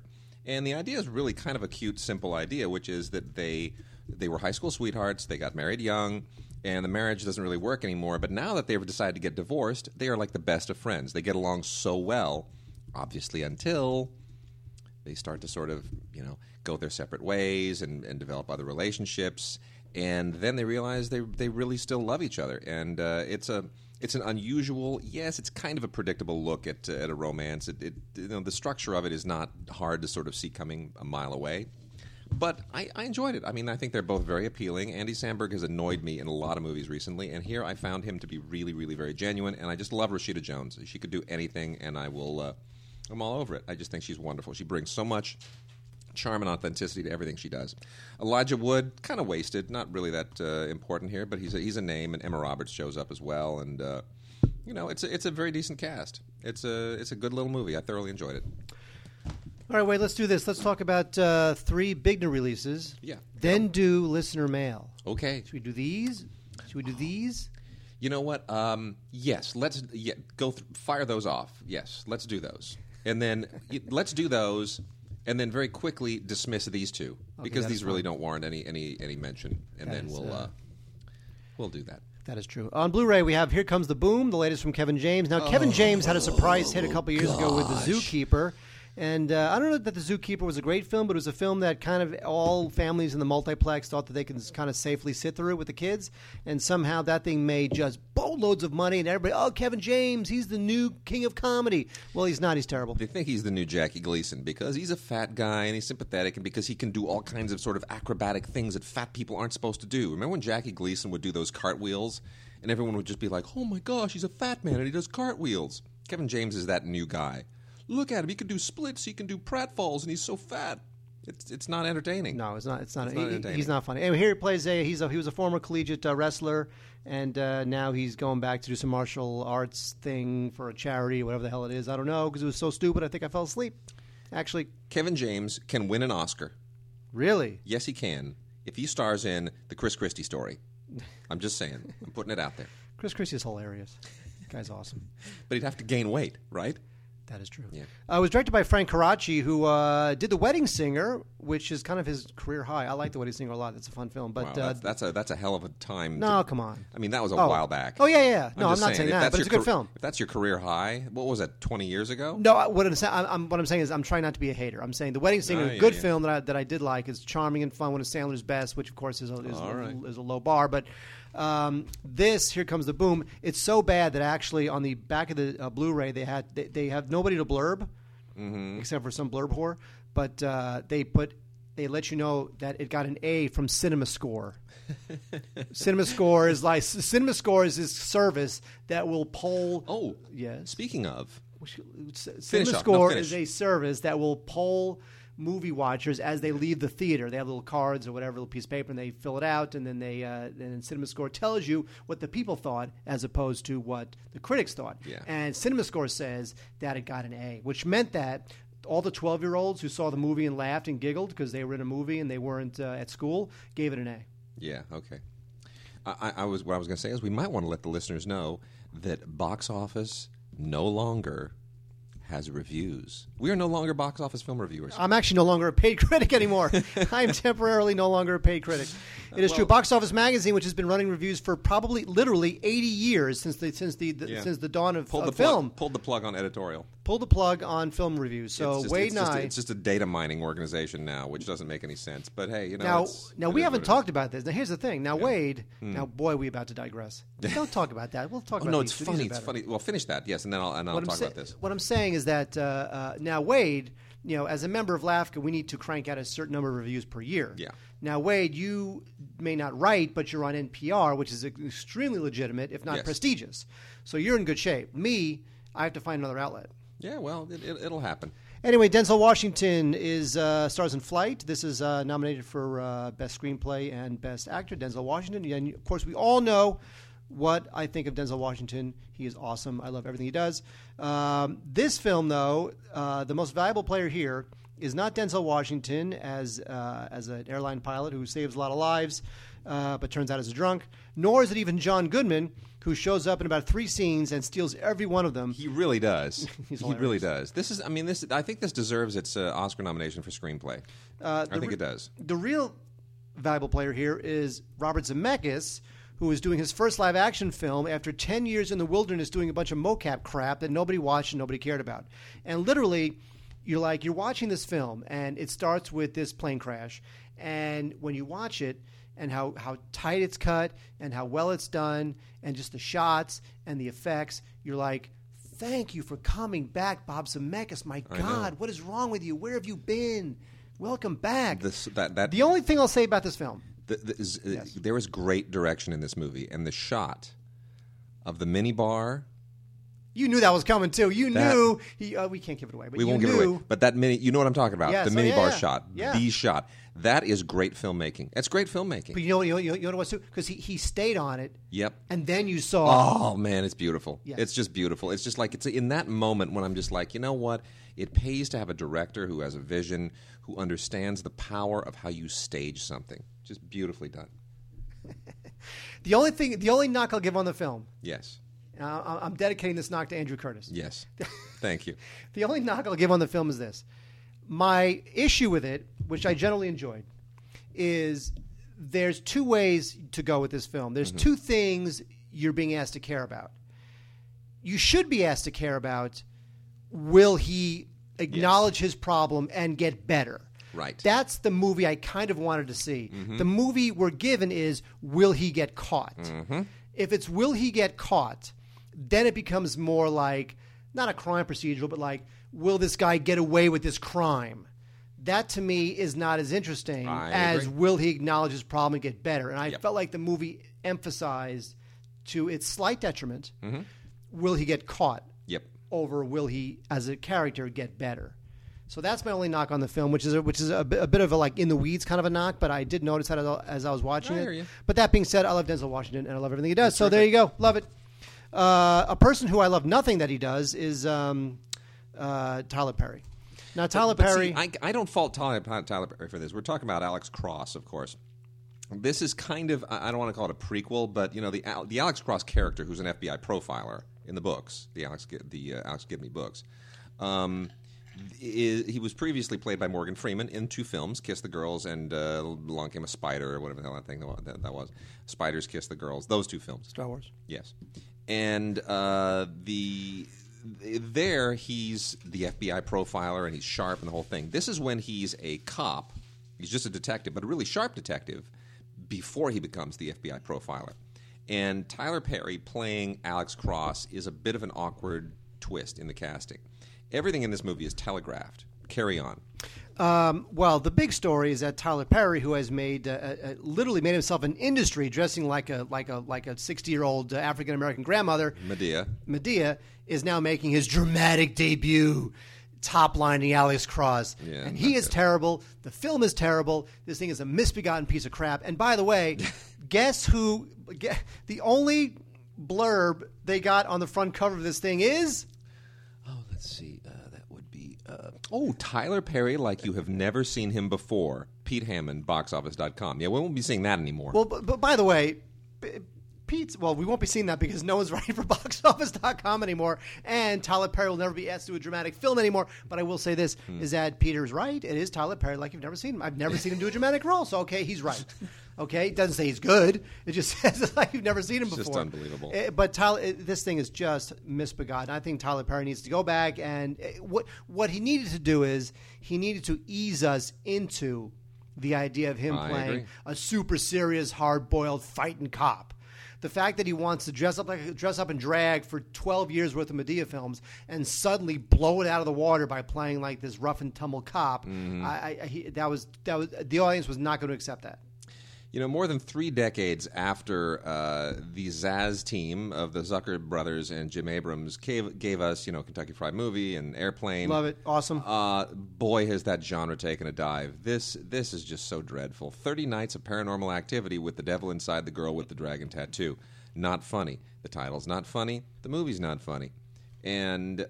And the idea is really kind of a cute, simple idea, which is that they they were high school sweethearts, they got married young, and the marriage doesn't really work anymore. But now that they've decided to get divorced, they are like the best of friends. They get along so well, obviously, until they start to sort of, you know, go their separate ways and, and develop other relationships. And then they realize they they really still love each other. And uh, it's a it's an unusual, yes, it's kind of a predictable look at at a romance. It, it you know the structure of it is not hard to sort of see coming a mile away. But I, I enjoyed it. I mean, I think they're both very appealing. Andy Samberg has annoyed me in a lot of movies recently, and here I found him to be really, really very genuine. And I just love Rashida Jones. She could do anything, and I will. Uh, I'm all over it. I just think she's wonderful. She brings so much charm and authenticity to everything she does. Elijah Wood, kind of wasted, not really that uh, important here, but he's a, he's a name, and Emma Roberts shows up as well, and uh, you know it's a, it's a very decent cast. It's a it's a good little movie. I thoroughly enjoyed it. All right, wait, let's do this. Let's talk about uh, three big new releases. Yeah. Then do listener mail. Okay, Should we do these? Should we do these? you know what? Um, yes, let's yeah, go th- fire those off. Yes, let's do those, and then let's do those. And then very quickly dismiss these two because these really fine. don't warrant any any any mention, and That then is, we'll uh, uh, we'll do that. That is true. On Blu-ray, we have "Here Comes the Boom," the latest from Kevin James. Now, Kevin James had a surprise hit a couple years ago with The Zookeeper, and uh, I don't know that The Zookeeper was a great film, but it was a film that kind of all families in the multiplex thought that they can kind of safely sit through it with the kids, and somehow that thing made just boatloads of money, and everybody, oh, Kevin James, he's the new king of comedy. Well, he's not. He's terrible. They think he's the new Jackie Gleason because he's a fat guy and he's sympathetic and because he can do all kinds of sort of acrobatic things that fat people aren't supposed to do. Remember when Jackie Gleason would do those cartwheels and everyone would just be like, "Oh my gosh, he's a fat man and he does cartwheels." Kevin James is that new guy. Look at him; he can do splits, he can do pratfalls, and he's so fat. It's it's not entertaining. No, it's not. It's not. It's not he- entertaining. he's not funny. Anyway, here he plays a. He's a. He was a former collegiate uh, wrestler, and uh, now he's going back to do some martial arts thing for a charity, whatever the hell it is. I don't know because it was so stupid. I think I fell asleep. Actually, Kevin James can win an Oscar. really, Yes, he can if he stars in the Chris Christie story. I'm just saying. I'm putting it out there. [LAUGHS] Chris Christie is hilarious. Guy's awesome. But he'd have to gain weight, right? That is true. Yeah. Uh, it was directed by Frank Coraci, who uh, did The Wedding Singer, which is kind of his career high. I like The Wedding Singer a lot. That's a fun film. But Wow, uh, that's, that's a that's a hell of a time. no, to- come on. I mean, that was a Oh. while back. Oh, yeah, yeah, yeah. No, I'm not saying if that, that's but it's a good car- film. If that's your career high, what was that? Twenty years ago? No, what I'm, saying, I'm, I'm, what I'm saying is I'm trying not to be a hater. I'm saying The Wedding Singer, Oh, is a good yeah. film that I, that I did like. It's charming and fun. One of Sandler's best, which of course is a, is, right. is a low bar. But um, this, Here Comes the Boom, it's so bad that actually on the back of the uh, Blu-ray they had they, they have nobody to blurb, Mm-hmm. except for some blurb whore. But uh, they put they let you know that it got an A from Cinema Score. [LAUGHS] Cinema Score is like Cinema Score is this service that will poll. Oh, yes. Speaking of, Cinema Score is a service that will poll movie watchers as they leave the theater. They have little cards or whatever, little piece of paper, and they fill it out, and then they uh, and then Cinema Score tells you what the people thought as opposed to what the critics thought. Yeah. And Cinema Score says that it got an A, which meant that all the 12 year olds who saw the movie and laughed and giggled because they were in a movie and they weren't uh, at school gave it an A. yeah, okay. I- I was what I was going to say is we might want to let the listeners know that box office no longer has reviews. We are no longer box office film reviewers. I'm actually no longer a paid [LAUGHS] critic anymore. I'm temporarily no longer a paid critic. It is true. Box Office Magazine, which has been running reviews for probably literally 80 years since the since the, the Yeah. since the dawn of, pulled of the plug, film, pulled the plug on editorial. Pulled the plug on film reviews. So it's just, Wade it's and just, I. it's just a data mining organization now, which doesn't make any sense. But hey, you know, now, now we haven't what it is. talked about this. Now, here's the thing. Now, Wade. Now, boy, we about to digress. [LAUGHS] Don't talk about that. We'll talk Oh, about. no, these. it's These funny. It's funny. Well, finish that, yes, and then I'll and I'll what talk sa- about this. what I'm saying is that uh, uh, now Wade, you know, as a member of LAFCA, we need to crank out a certain number of reviews per year. Yeah. Now, Wade, you may not write, but you're on NPR, which is extremely legitimate, if not Yes. prestigious. So you're in good shape. Me, I have to find another outlet. Yeah, well, it, it, it'll happen. Anyway, Denzel Washington is uh, stars in Flight. This is uh, nominated for uh, best screenplay and best actor. Denzel Washington, and of course, we all know what I think of Denzel Washington. He is awesome. I love everything he does. Um, this film, though, uh, the most valuable player here is not Denzel Washington as uh, as an airline pilot who saves a lot of lives, uh, but turns out is a drunk. Nor is it even John Goodman, who shows up in about three scenes and steals every one of them. He really does. [LAUGHS] He really does. This is. I mean, this. I think this deserves its uh, Oscar nomination for screenplay. Uh, I think re- it does. The real valuable player here is Robert Zemeckis, who is doing his first live action film after 10 years in the wilderness doing a bunch of mocap crap that nobody watched and nobody cared about. And literally, you're like, you're watching this film, and it starts with this plane crash. And when you watch it, and how, how tight it's cut, and how well it's done, and just the shots and the effects, you're like, Thank you for coming back, Bob Zemeckis. My. God, what is wrong with you? Where have you been? Welcome back. This that that The only thing I'll say about this film, the, the, is, uh, there was great direction in this movie, and the shot of the mini bar. you knew that was coming too. You That- knew he. Uh, we can't give it away, but We won't knew. give it away, but that mini. You know what I'm talking about? Yes, the oh, mini yeah, bar yeah. shot. The shot. That is great filmmaking. That's great filmmaking. But you know, you know, you know what's too because he, he stayed on it, Yep. and then you saw. Oh man, it's beautiful. Yes. It's just beautiful. It's just like it's in that moment when I'm just like, you know what? It pays to have a director who has a vision, who understands the power of how you stage something. Just beautifully done. [LAUGHS] The only thing, the only knock I'll give on the film, Yes. I- I'm dedicating this knock to Andrew Curtis. Yes. [LAUGHS] Thank you. The only knock I'll give on the film is this: my issue with it, which I generally enjoyed, is there's two ways to go with this film. There's mm-hmm. two things you're being asked to care about. You should be asked to care about will he acknowledge his problem and get better? Right. That's the movie I kind of wanted to see. Mm-hmm. The movie we're given is will he get caught? Mm-hmm. If it's will he get caught, then it becomes more like not a crime procedural, but like will this guy get away with this crime? That to me is not as interesting I as agree. will he acknowledge his problem and get better. And I Yep. felt like the movie emphasized to its slight detriment Mm-hmm. will he get caught Yep. over will he as a character get better. So that's my only knock on the film, which is a, which is a, bit- a bit of a like in the weeds kind of a knock, but I did notice that as I- as I was watching I it. But that being said, I love Denzel Washington and I love everything he does. so there you go, love it. Uh, a person who I love nothing that he does is um, uh, Tyler Perry. Now Tyler But Perry, see, I, I don't fault Tyler, Tyler Perry for this. We're talking about Alex Cross, of course. This is kind of I I don't want to call it a prequel, but you know the the Alex Cross character, who's an FBI profiler in the books, the Alex Gi- the uh, Alex Gibney books. Um, i he was previously played by Morgan Freeman in two films, Kiss the Girls and uh, Along Came a Spider, or whatever the hell that thing that that, that was. Spiders Kiss the Girls. Those two films. Star Wars. Yes, and uh, the there he's the FBI profiler and he's sharp and the whole thing. This is when he's a cop. He's just a detective, but a really sharp detective before he becomes the FBI profiler. And Tyler Perry playing Alex Cross is a bit of an awkward twist in the casting. Everything in this movie is telegraphed. Carry on. Um, well, the big story is that Tyler Perry, who has made uh, uh, literally made himself an industry dressing like a like a like a sixty year old uh, African American grandmother, Madea. Madea is now making his dramatic debut, top lining Alex Cross, Yeah, and he is good. terrible. The film is terrible. This thing is a misbegotten piece of crap. And by the way, [LAUGHS] guess who? gue- the only blurb they got on the front cover of this thing is Oh, let's see. Uh, that would be. Oh, Tyler Perry, like you have never seen him before. Pete Hammond, boxoffice.com. Yeah, we won't be seeing that anymore. well. But, but by the way, P- Pete's. Well, we won't be seeing that because no one's [LAUGHS] writing for BoxOffice.com anymore, and Tyler Perry will never be asked to do a dramatic film anymore. But I will say this: Hmm. is that Peter's right? It is Tyler Perry, like you've never seen him. I've never seen him do a dramatic role, so okay, he's right. [LAUGHS] Okay, it doesn't say he's good. It just [LAUGHS] says it's like you've never seen him It's before. just unbelievable. Eh, But Tyler, eh, this thing is just misbegotten. I think Tyler Perry needs to go back and eh, what what he needed to do is he needed to ease us into the idea of him I playing agree. a super serious, hard boiled fighting cop. The fact that he wants to dress up like dress up and drag for twelve years worth of Madea films and suddenly blow it out of the water by playing like this rough and tumble cop, Mm-hmm. I, I, he, that was that was the audience was not going to accept that. You know, more than three decades after uh, the Zaz team of the Zucker brothers and Jim Abrahams gave, gave us, you know, Kentucky Fried Movie and Airplane. Love it, awesome. Uh, boy, has that genre taken a dive. This this is just so dreadful. Thirty Nights of Paranormal Activity with the devil inside the girl with the dragon tattoo. Not funny. The title's not funny. The movie's not funny. And uh,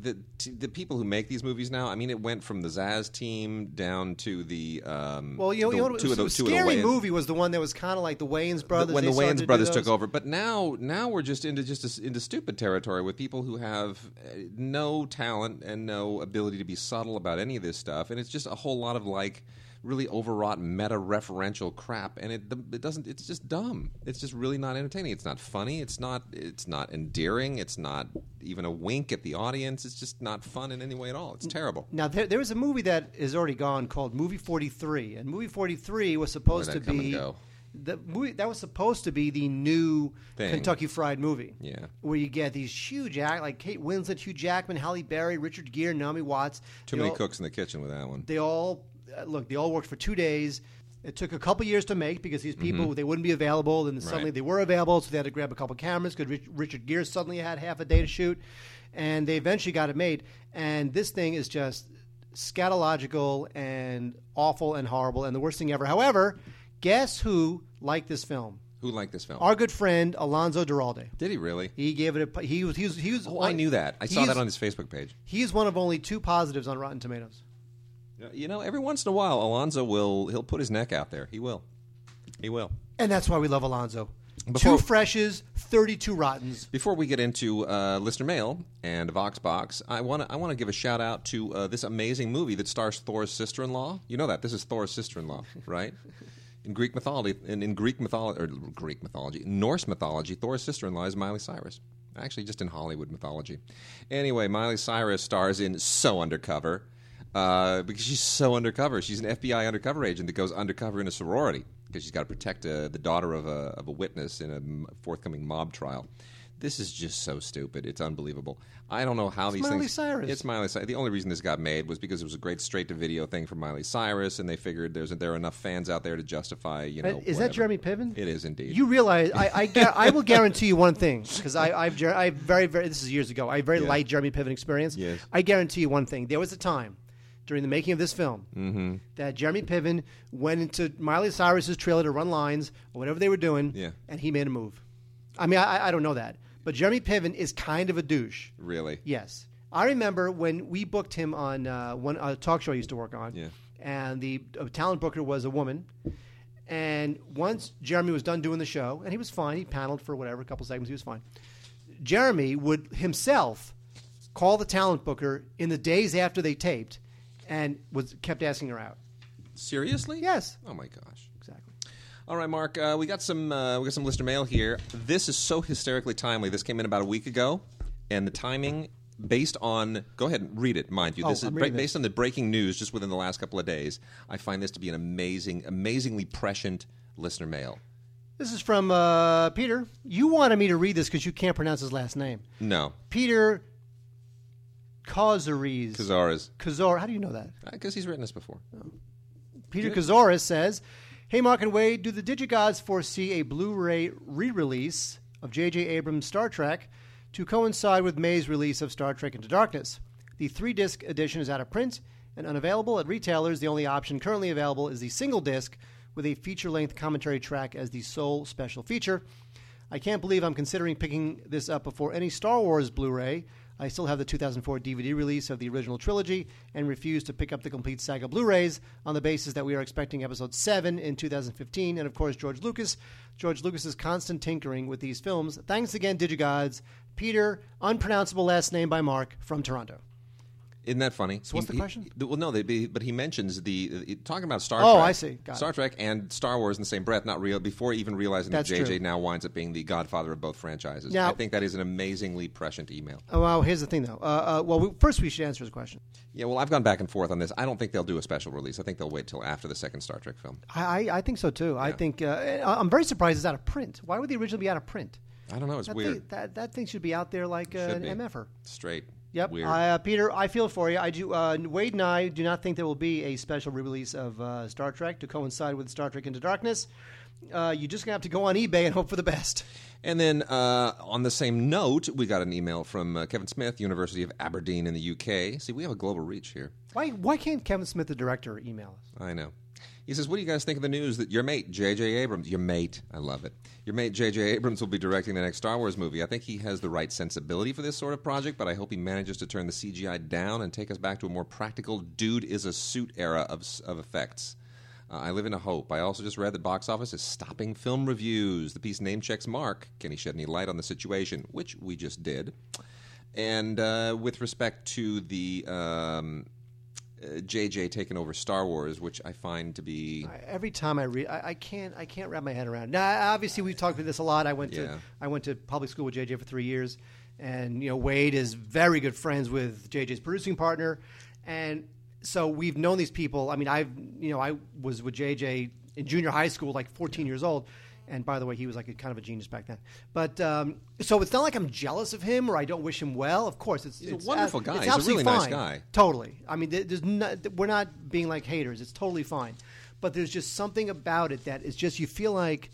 the t- the people who make these movies now, I mean, it went from the Zaz team down to the um, Well, you know, the, you know what, two of the, the two of the scary Wayans- movie was the one that was kind of like the Wayans brothers. when the Wayans brothers took over. But now, now we're just into just a, into stupid territory with people who have uh, no talent and no ability to be subtle about any of this stuff, and it's just a whole lot of like really overwrought meta-referential crap, and it it doesn't. It's just dumb. It's just really not entertaining. It's not funny. It's not. It's not endearing. It's not even a wink at the audience. It's just not fun in any way at all. It's terrible. Now there, there was a movie that is already gone called Movie Forty Three, and Movie Forty Three was supposed to that come and be the movie that was supposed to be the new Thing. Kentucky Fried Movie. Yeah. where you get these huge act like Kate Winslet, Hugh Jackman, Halle Berry, Richard Gere, Naomi Watts. Too They many all- cooks in the kitchen with that one. They all look. They all worked for two days. It took a couple years to make because these people they wouldn't be available, and suddenly Mm-hmm. Right. they were available, so they had to grab a couple cameras because Rich, Richard Gere suddenly had half a day to shoot, and they eventually got it made. And this thing is just scatological and awful and horrible and the worst thing ever. However, guess who liked this film? Who liked this film? Our good friend Alonzo Duralde. Did he really? He gave it a. He was. He was. He was Oh, I knew that. I saw that on his Facebook page. He's one of only two positives on Rotten Tomatoes. You know, every once in a while, Alonzo will he'll put his neck out there. He will. He will. And that's why we love Alonzo. Before- Two freshes, 32 rottens. Before we get into uh, listener mail and VoxBox, I want to I want to give a shout out to uh, this amazing movie that stars Thor's sister-in-law. You know that this is Thor's sister-in-law, [LAUGHS] right? In Greek mythology, in, in Greek mythology, or Greek mythology, Norse mythology, Thor's sister-in-law is Miley Cyrus. Actually, just in Hollywood mythology. Anyway, Miley Cyrus stars in So Undercover uh, because she's so undercover. She's an FBI undercover agent that goes undercover in a sorority because she's got to protect uh, the daughter of a, of a witness in a forthcoming mob trial. This is just so stupid. It's unbelievable. I don't know how these Miley things. Cyrus. It's Miley Cyrus. The only reason this got made was because it was a great straight-to-video thing for Miley Cyrus, and they figured there's there are enough fans out there to justify. You know, is that. Jeremy Piven? It is indeed. You realize I I, I will [LAUGHS] guarantee you one thing because I I've I very very this is years ago. I have very Yeah. light Jeremy Piven experience. Yes. I guarantee you one thing. There was a time during the making of this film Mm-hmm. that Jeremy Piven went into Miley Cyrus's trailer to run lines or whatever they were doing, Yeah. and he made a move. I mean, I, I don't know that, but Jeremy Piven is kind of a douche. really. Yes, I remember when we booked him on uh, one a talk show I used to work on. Yeah. And the talent booker was a woman. And once Jeremy was done doing the show, and he was fine, he paneled for whatever, a couple seconds, he was fine. Jeremy would himself call the talent booker in the days after they taped, and was kept asking her out. Seriously? Yes, Oh my gosh. exactly. All right, Mark. Uh, we got some. Uh, we got some listener mail here. This is so hysterically timely. This came in about a week ago, and the timing, based on. Go ahead and read it, mind you. Oh, This is bra- based on the breaking news just within the last couple of days. I find this to be an amazing, amazingly prescient listener mail. This is from uh, Peter. You wanted me to read this because you can't pronounce his last name. No, Peter Kazaris. Kazaras, Kazor. How do you know that? because he's written this before. Oh. Peter Kazaris says, "Hey, Mark and Wade, do the Digigods foresee a Blu-ray re-release of J.J. Abrams' Star Trek to coincide with May's release of Star Trek Into Darkness? The three-disc edition is out of print and unavailable at retailers. The only option currently available is the single disc with a feature-length commentary track as the sole special feature." I can't believe I'm considering picking this up before any Star Wars Blu ray. I still have the 2004 DVD release of the original trilogy and refuse to pick up the complete saga Blu-rays on the basis that we are expecting episode 7 in 2015 and of course George Lucas. George Lucas's constant tinkering with these films. Thanks again Digigods. Peter, unpronounceable last name by Mark from Toronto. Isn't that funny? So what's the question? he- well, no, they, but he mentions the uh, talking about Star Oh, Trek. I see. Got Star it. Trek and Star Wars in the same breath, not real. Before even realizing That's that JJ true. now winds up being the godfather of both franchises. Now- I think that is an amazingly prescient email. Oh, well, here's the thing though. Uh, uh, well, we, first we should answer his question. Yeah, well, I've gone back and forth on this. I don't think they'll do a special release. I think they'll wait till after the second Star Trek film. I, I, I think so too. I think uh, I'm very surprised it's out of print. Why would the original be out of print? I don't know. It's That weird. Thing, that, that thing should be out there like uh, an. MFR. Straight. Yep. Weird. I, uh, Peter, I feel for you. I do. Uh, Wade and I do not think there will be a special re-release of uh, Star Trek to coincide with Star Trek Into Darkness. Uh, you're just gonna have to go on eBay and hope for the best. And then uh, on the same note, we got an email from uh, Kevin Smith, University of Aberdeen in the UK. See, we have a global reach here. Why? Why can't Kevin Smith, the director, email us? I know. He says, "What do you guys think of the news that your mate J.J. Abrams, your mate, I love it, your mate J.J. Abrams will be directing the next Star Wars movie? I think he has the right sensibility for this sort of project, but I hope he manages to turn the CGI down and take us back to a more practical dude is a suit era of of effects." Uh, I live in a hope. I also just read that box office is stopping film reviews. The piece name checks Mark. Can he shed any light on the situation? Which we just did. And uh, with respect to the um, uh, JJ taking over Star Wars, which I find to be I, every time I read, I, I can't, I can't wrap my head around. Now, obviously, we've talked about this a lot. I went Yeah. to, I went to public school with JJ for three years, and you know, Wade is very good friends with JJ's producing partner, and so we've known these people. I mean, I've, you know, I was with JJ in junior high school, like 14 years old. And by the way, he was like a kind of a genius back then. But um, so it's not like I'm jealous of him or I don't wish him well. Of course, it's He's a it's wonderful guy. it's He's a absolutely really nice fine. guy. Totally. I mean, there's no, we're not being like haters. It's totally fine. But there's just something about it that is just you feel like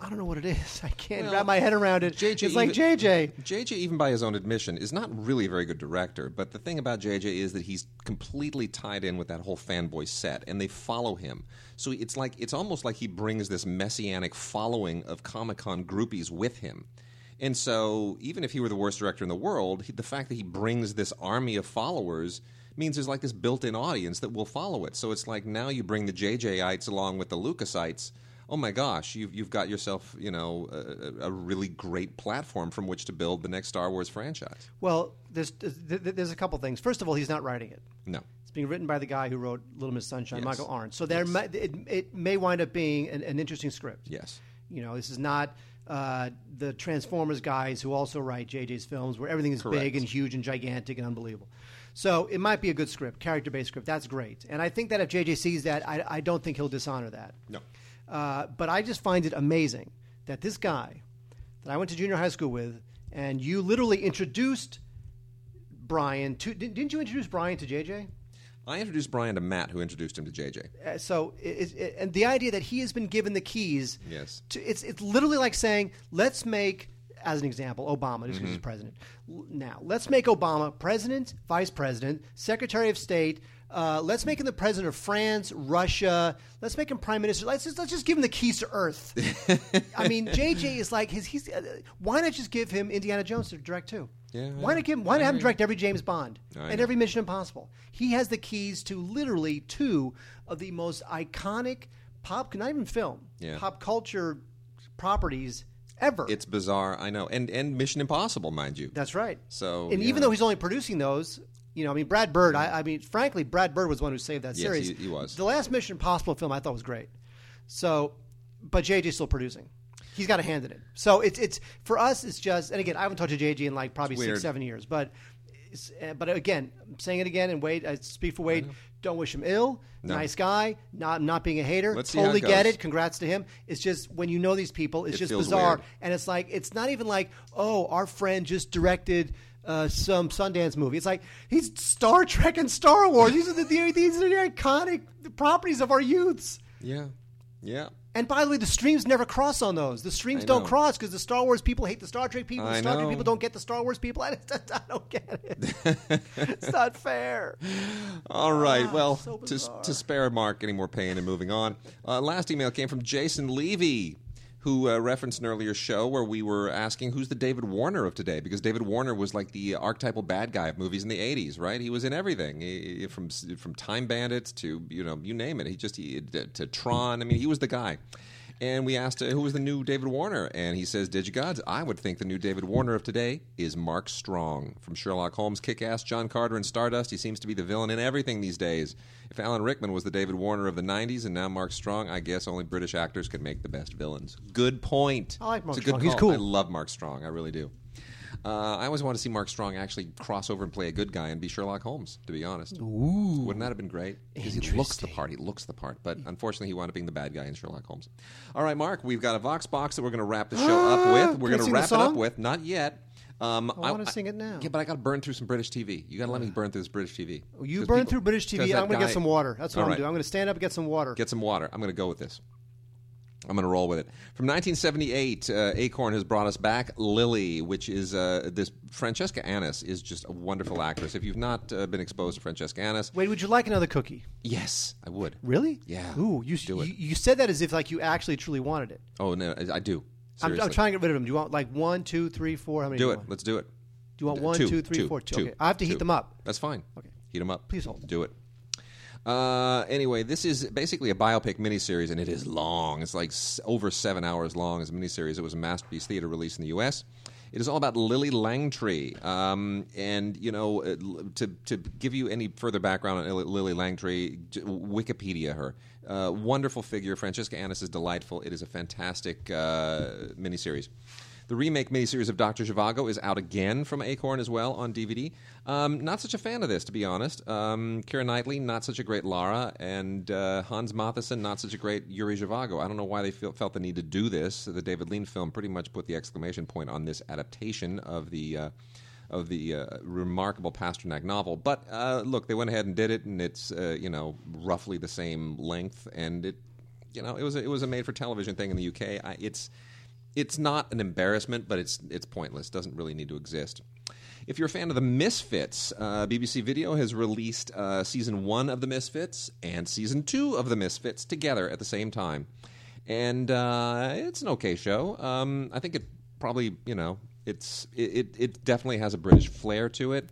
I don't know what it is. [LAUGHS] I can't Well, wrap my head around it. JJ it's like even- JJ. JJ, even by his own admission, is not really a very good director. But the thing about JJ is that he's completely tied in with that whole fanboy set, and they follow him. So it's like it's almost like he brings this messianic following of Comic Con groupies with him. And so, even if he were the worst director in the world, he, the fact that he brings this army of followers means there's like this built-in audience that will follow it. So it's like now you bring the JJites along with the Lucasites. Oh my gosh, you've you've got yourself, you know, a, a really great platform from which to build the next Star Wars franchise. Well, there's th- th- there's a couple things. First of all, he's not writing it. No, It's being written by the guy who wrote Little Miss Sunshine, Yes. Michael Arndt. So there, might, it, it may wind up being an, an interesting script. yes, You know, this is not uh, the Transformers guys who also write JJ's films where everything is Correct. big and huge and gigantic and unbelievable. So it might be a good script, character based script. That's great. And I think that if JJ sees that, I, I don't think he'll dishonor that. no. Uh, but I just find it amazing that this guy that I went to junior high school with, and you literally introduced Brian to. Didn't didn't you introduce Brian to JJ? I introduced Brian to Matt, who introduced him to JJ. Uh, so it, it, and the idea that he has been given the keys Yes. to, it's it's literally like saying let's make as an example obama just because Mm-hmm. he's president now let's make obama president vice president secretary of state uh, let's make him the president of France, Russia. Let's make him prime minister. Let's just, let's just give him the keys to Earth. [LAUGHS] I mean, JJ is like his. He's uh, why not just give him Indiana Jones to direct too? Yeah, why not give him? Why not have him direct every James Bond I and every Mission Impossible? He has the keys to literally two of the most iconic pop, not even film, Yeah. pop culture properties ever. It's bizarre, I know, and and Mission Impossible, mind you. That's right. So, and yeah. even though he's only producing those, you know, I mean, Brad Bird. I, I mean, frankly, Brad Bird was the one who saved that Yes, series. he- he was. The last Mission Impossible film I thought was great. So, but JJ's still producing. He's got a hand in it. So it's it's for us. It's just, and again, I haven't talked to JJ in like probably six, seven years. But, but again, I'm saying it again. And Wade, I speak for Wade. Don't wish him ill. No. Nice guy. Not not being a hater. Let's how it totally get it. Congrats to him. It's just when you know these people, it's It just bizarre. weird. And it's like it's not even like, oh, our friend just directed uh, some Sundance movie. It's like he's Star Trek and Star Wars. These are the, the these are the iconic properties of our youths. yeah, yeah. And by the way, the streams never cross on those. The streams don't cross because the Star Wars people hate the Star Trek people. The I Star Trek know. people don't get the Star Wars people. [LAUGHS] I, I don't get it. [LAUGHS] it's not fair. All right. well, so to, to spare Mark any more pain and moving on, uh, last email came from Jason Levy, who uh, referenced an earlier show where we were asking who's the David Warner of today because David Warner was like the archetypal bad guy of movies in the '80s, right? He was in everything, he, from from Time Bandits to you know you name it. He just he, to Tron. I mean, he was the guy. And we asked uh, who was the new David Warner, and he says, "Digigods, I would think the new David Warner of today is Mark Strong from Sherlock Holmes, Kick-Ass, John Carter, and Stardust. He seems to be the villain in everything these days. If Alan Rickman was the David Warner of the '90s, and now Mark Strong, I guess only British actors could make the best villains. Good point. I like Mark it's a good Strong. He's cool. I love Mark Strong. I really do. Uh, I always want to see Mark Strong actually cross over and play a good guy and be Sherlock Holmes. To be honest, Ooh. wouldn't that have been great? Because he looks the part. He looks the part. But unfortunately, he wound up being the bad guy in Sherlock Holmes. All right, Mark, we've got a Vox box that we're going to wrap the show up with. [GASPS] We're going to wrap it up with. Not yet. Um, I wanna sing it now. Yeah, but I got to burn through some British TV. You got to let me burn through this British TV. You burn people- through British TV. I'm going to get some water. That's what All I'm right. doing. I'm going to stand up and get some water. Get some water. I'm going to go with this. I'm going to roll with it. From 1978, uh, Acorn has brought us back Lillie, which is uh, this Francesca Annis is just a wonderful actress. If you've not uh, been exposed to Francesca Annis, Wait, would you like another cookie? yes, I would. Really? Yeah. Ooh, you, Do you, it. you said that as if like you actually truly wanted it. Oh no, I I do. I'm, I'm trying to get rid of them. Do you want like one, two, three, four? How many? Do you it. want? Let's do it. Do you want one, two, two, three, two, four, two? two, Okay. I have to heat them up. That's fine. Okay. Heat them up. Please hold. Do it. Uh, anyway, this is basically a biopic miniseries, and it is long. It's like s- over seven hours long as a miniseries. It was a Masterpiece Theater release in the U.S. It is all about Lillie Langtry, um, and you know, uh, to to give you any further background on Lillie- Langtry, Wikipedia her. Uh, wonderful figure. Francesca Annis is delightful. It is a fantastic uh, miniseries. The remake miniseries of Dr. Zhivago is out again from Acorn as well on DVD. Um, not such a fan of this, to be honest. Um, Keira Knightley, not such a great Lara, and uh, Hans Matheson, not such a great Yuri Zhivago. I don't know why they feel, felt the need to do this. The David Lean film pretty much put the exclamation point on this adaptation of the. Uh, of the uh, remarkable Pasternak novel, but uh, look, they went ahead and did it, and it's uh, you know roughly the same length, and it you know it was a, it was a made for television thing in the UK. I, it's it's not an embarrassment, but it's it's pointless. Doesn't really need to exist. If you're a fan of the Misfits, uh, BBC Video has released uh, season one of the Misfits and season two of the Misfits together at the same time, and uh, it's an okay show. Um, I think it probably you know it's it, it it definitely has a British flair to it.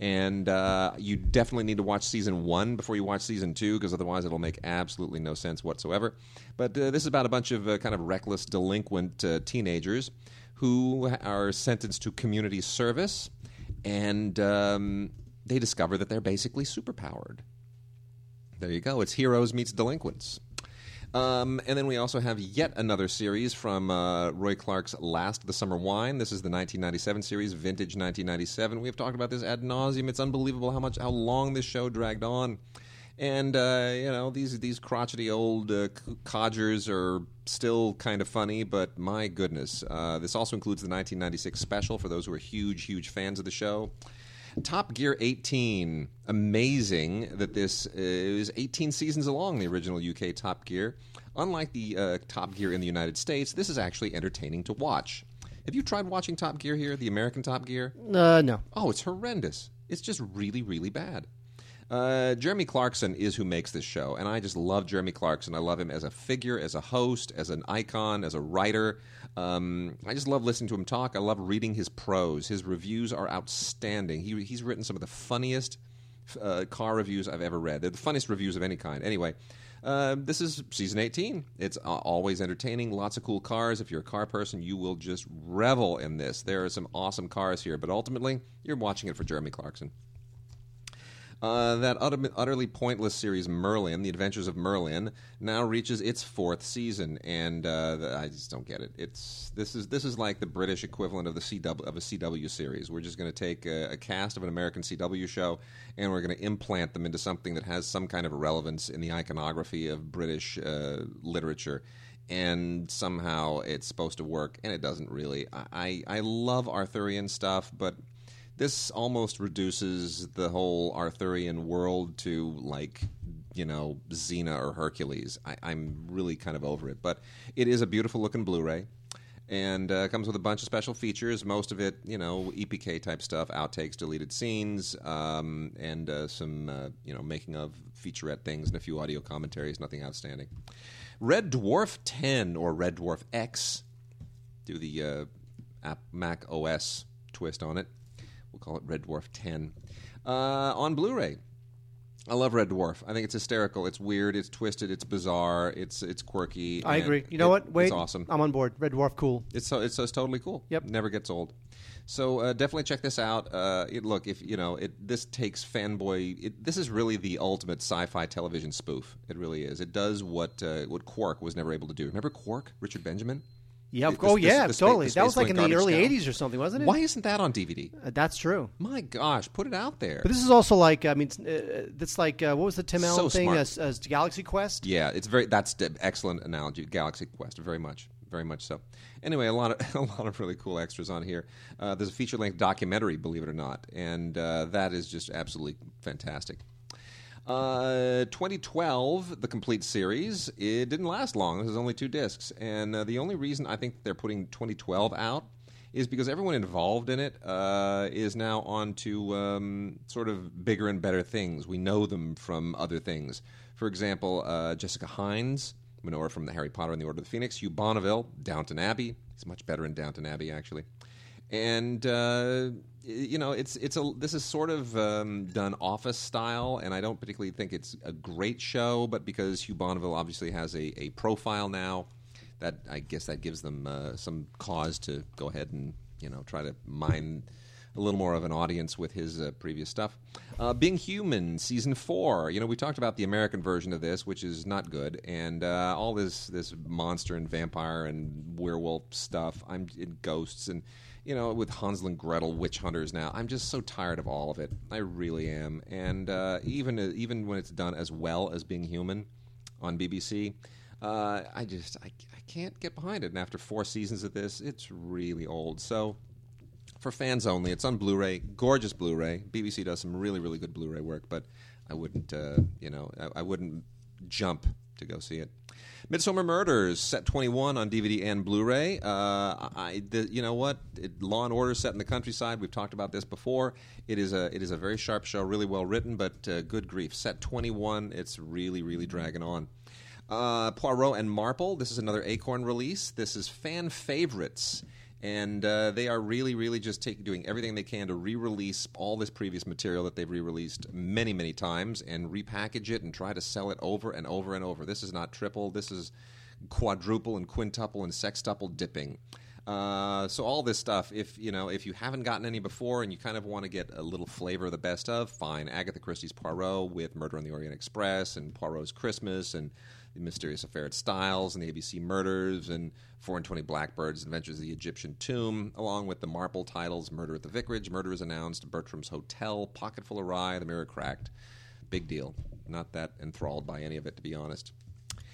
And uh, you definitely need to watch season one before you watch season two, because otherwise it'll make absolutely no sense whatsoever. But uh, this is about a bunch of uh, kind of reckless, delinquent uh, teenagers who are sentenced to community service, and um, they discover that they're basically superpowered. There you go. It's heroes meets delinquents. Um, and then we also have yet another series from uh, Roy Clarke's Last the Summer Wine. This is the 1997 series, Vintage 1997. We have talked about this ad nauseum. It's unbelievable how much how long this show dragged on. And uh, you know these these crotchety old uh, codgers are still kind of funny, but my goodness, uh, this also includes the 1996 special for those who are huge, huge fans of the show. Top Gear 18. Amazing that this is 18 seasons along, the original UK Top Gear. Unlike the uh, Top Gear in the United States, this is actually entertaining to watch. Have you tried watching Top Gear here, the American Top Gear? Uh, no. Oh, it's horrendous. It's just really, really bad. Uh, Jeremy Clarkson is who makes this show, and I just love Jeremy Clarkson. I love him as a figure, as a host, as an icon, as a writer. Um, I just love listening to him talk. I love reading his prose. His reviews are outstanding. He, he's written some of the funniest uh, car reviews I've ever read. They're the funniest reviews of any kind. Anyway, uh, this is season 18. It's uh, always entertaining, lots of cool cars. If you're a car person, you will just revel in this. There are some awesome cars here, but ultimately, you're watching it for Jeremy Clarkson. Uh, that utter- utterly pointless series Merlin, The Adventures of Merlin, now reaches its fourth season, and uh, the, I just don't get it. It's this is this is like the British equivalent of the CW of a CW series. We're just going to take a, a cast of an American CW show, and we're going to implant them into something that has some kind of relevance in the iconography of British uh, literature. And somehow it's supposed to work, and it doesn't really. I, I, I love Arthurian stuff, but this almost reduces the whole Arthurian world to like you know Xena or Hercules. I, I'm really kind of over it, but it is a beautiful looking Blu-ray. and uh, comes with a bunch of special features. Most of it, you know, EPK type stuff, outtakes, deleted scenes, um, and uh, some, uh, you know, making of featurette things and a few audio commentaries. Nothing outstanding. Red Dwarf 10 or Red Dwarf X, do the uh, Mac OS twist on it. We'll call it Red Dwarf 10 uh, on Blu-ray. I love Red Dwarf. I think it's hysterical. It's weird. It's twisted. It's bizarre. It's it's quirky. I agree. You know what? Wait, it's awesome. I'm on board. Red Dwarf, cool. It's so it's, so it's totally cool. Yep. never gets old. So uh, definitely check this out. Uh, it, look, if you know, it this takes fanboy. It, this is really the ultimate sci-fi television spoof. It really is. It does what uh, what Quark was never able to do. Remember Quark, Richard Benjamin? Yeah, oh the- yeah, the spa- totally. that was like in the early garbage '80s or something, wasn't it? Why isn't that on DVD? Uh, that's true. My gosh, put it out there. But this is also like I mean, uh, that's like uh, what was the Tim So Allen thing as, as Galaxy Quest? Yeah, it's very. That's excellent analogy. Galaxy Quest, very much, very much so. Anyway, a lot of [LAUGHS] a lot of really cool extras on here. Uh, there's a feature length documentary, believe it or not, and uh, that is just absolutely fantastic. Uh, 2012, the complete series. It didn't last long. This is only two discs, and uh, the only reason I think they're putting 2012 out is because everyone involved in it uh, is now on to um, sort of bigger and better things. We know them from other things. For example, uh, Jessica Hynes, Minora from the Harry Potter and the Order of the Phoenix. Hugh Bonneville, Downton Abbey. He's much better in Downton Abbey, actually and uh, you know it's it's a this is sort of um, done office style and i don't particularly think it's a great show but because hugh bonneville obviously has a, a profile now that i guess that gives them uh, some cause to go ahead and you know try to mine a little more of an audience with his uh, previous stuff. Uh, Being Human, season four. You know, we talked about the American version of this, which is not good, and uh, all this this monster and vampire and werewolf stuff. I'm in ghosts and you know with Hansel and Gretel witch hunters now. I'm just so tired of all of it. I really am. And uh, even even when it's done as well as Being Human on BBC. Uh, I just I, I can't get behind it. And after four seasons of this, it's really old. So for fans only. It's on Blu-ray, gorgeous Blu-ray. BBC does some really, really good Blu-ray work, but I wouldn't, uh, you know, I, I wouldn't jump to go see it. Midsomer Murders, set 21 on DVD and Blu-ray. Uh, I, the, you know what? It, Law and Order set in the countryside. We've talked about this before. It is a, it is a very sharp show, really well written, but uh, good grief. Set 21, it's really, really dragging on. Uh, Poirot and Marple. This is another Acorn release. This is fan favorites and uh, they are really, really just take, doing everything they can to re-release all this previous material that they've re-released many, many times, and repackage it and try to sell it over and over and over. This is not triple. This is quadruple and quintuple and sextuple dipping. Uh, so all this stuff, if you know, if you haven't gotten any before and you kind of want to get a little flavor of the best of, fine. Agatha Christie's Poirot with Murder on the Orient Express and Poirot's Christmas and the Mysterious Affair at Styles and the ABC Murders and Four and Twenty Blackbirds, Adventures of the Egyptian Tomb, along with the Marple titles Murder at the Vicarage, Murder is Announced, Bertram's Hotel, Pocketful of Rye, The Mirror Cracked. Big deal. Not that enthralled by any of it, to be honest.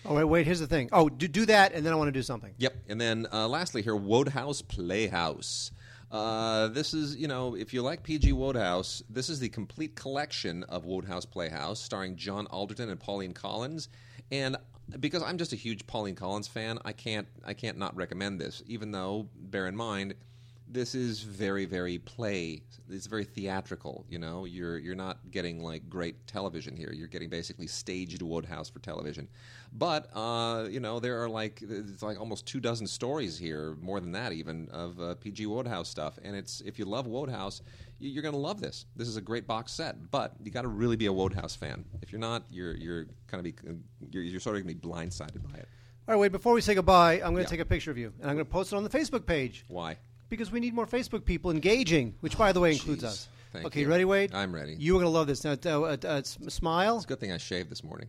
Oh wait, wait. Here's the thing. Oh, do, do that, and then I want to do something. Yep. And then uh, lastly here, Wodehouse Playhouse. Uh, this is, you know, if you like P.G. Wodehouse, this is the complete collection of Wodehouse Playhouse, starring John Alderton and Pauline Collins. And because I'm just a huge Pauline Collins fan, I can't, I can't not recommend this. Even though, bear in mind, this is very, very play. It's very theatrical. You know, you're you're not getting like great television here. You're getting basically staged Wodehouse for television. But uh, you know, there are like it's like almost two dozen stories here, more than that even, of uh, PG Wodehouse stuff. And it's if you love Wodehouse, you're going to love this. This is a great box set. But you got to really be a Wodehouse fan. If you're not, you're you're kind of be you're, you're sort of going to be blindsided by it. All right, wait. Before we say goodbye, I'm going to Yeah. take a picture of you, and I'm going to post it on the Facebook page Why? because we need more Facebook people engaging, which, by the way, includes Jeez. us. Thank okay, you. ready, Wade? I'm ready. You are going to love this. Now, uh, uh, uh, smile. It's a good thing I shaved this morning.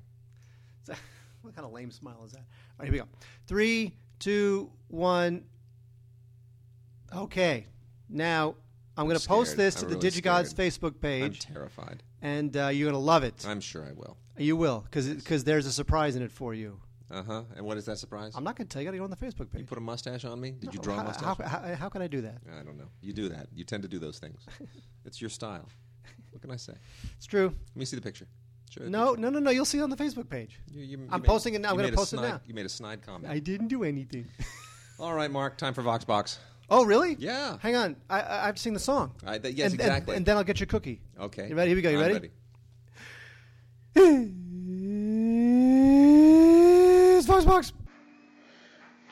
[LAUGHS] What kind of lame smile is that? All right, here we go. Three, two, one. Okay. Now, I'm going to post this I'm to the really DigiGods scared. Facebook page. I'm terrified. and uh, you're going to love it. I'm sure I will. you will, because there's a surprise in it for you. Uh huh. And what is that surprise? I'm not going to tell you. You got to go on the Facebook page. you put a mustache on me? Did you draw how, a mustache? How, how, how can I do that? I don't know. You do that. You tend to do those things. [LAUGHS] it's your style. What can I say? It's true. Let me see the picture. Show the No, picture. no, no, no. You'll see it on the Facebook page. You, you, you I'm made- posting it now. I'm gonna made a post it snide- now. You made a snide comment. I didn't do anything. [LAUGHS] All right, Mark. Time for VoxBox. Oh, really? Yeah. Hang on. I, I I have to sing the song. I- th- yes, And- and- exactly. And, then I'll get your cookie. Okay. You ready? Here we go. You I'm ready? It's Vox Box.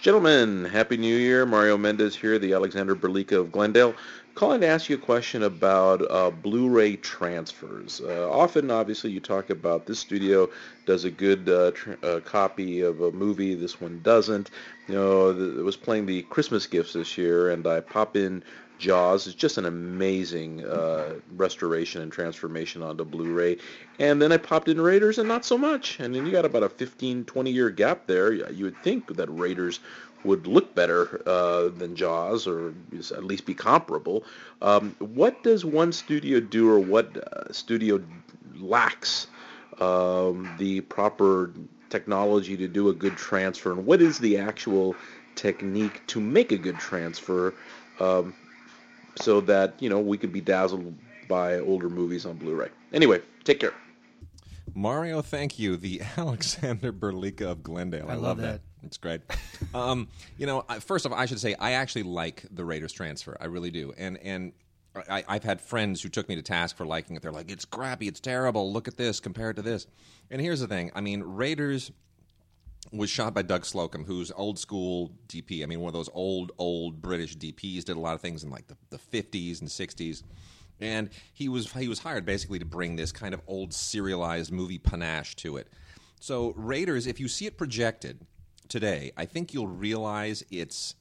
Gentlemen, Happy New Year. Mario Mendez here, the Alexander Berlika of Glendale. Calling to ask you a question about uh, Blu-ray transfers. Uh, often, obviously, you talk about this studio does a good uh, tr- uh, copy of a movie, this one doesn't. You know, th- it was playing the Christmas gifts this year, and I pop in Jaws. is just an amazing uh, restoration and transformation onto Blu-ray. And then I popped in Raiders, and not so much. And then you got about a 15, 20 year gap there. You would think that Raiders would look better uh, than Jaws, or at least be comparable. Um, what does one studio do, or what uh, studio lacks um, the proper technology to do a good transfer, and what is the actual technique to make a good transfer, um, so that you know we could be dazzled by older movies on Blu-ray. Anyway, take care. Mario, thank you. The [LAUGHS] Alexander Berlika of Glendale. I, I love that. It's great. [LAUGHS] um, you know, I- first off, I should say I actually like the Raiders transfer. I really do. And and I, I've had friends who took me to task for liking it. They're like, "It's crappy. It's terrible. Look at this compared to this." And here's the thing. I mean, Raiders was shot by Doug Slocombe, who's old school DP. I mean, one of those old, old British DPs. Did a lot of things in like the, the 50s and 60s, and he was he was hired basically to bring this kind of old serialized movie panache to it. So Raiders, if you see it projected today, I think you'll realize it's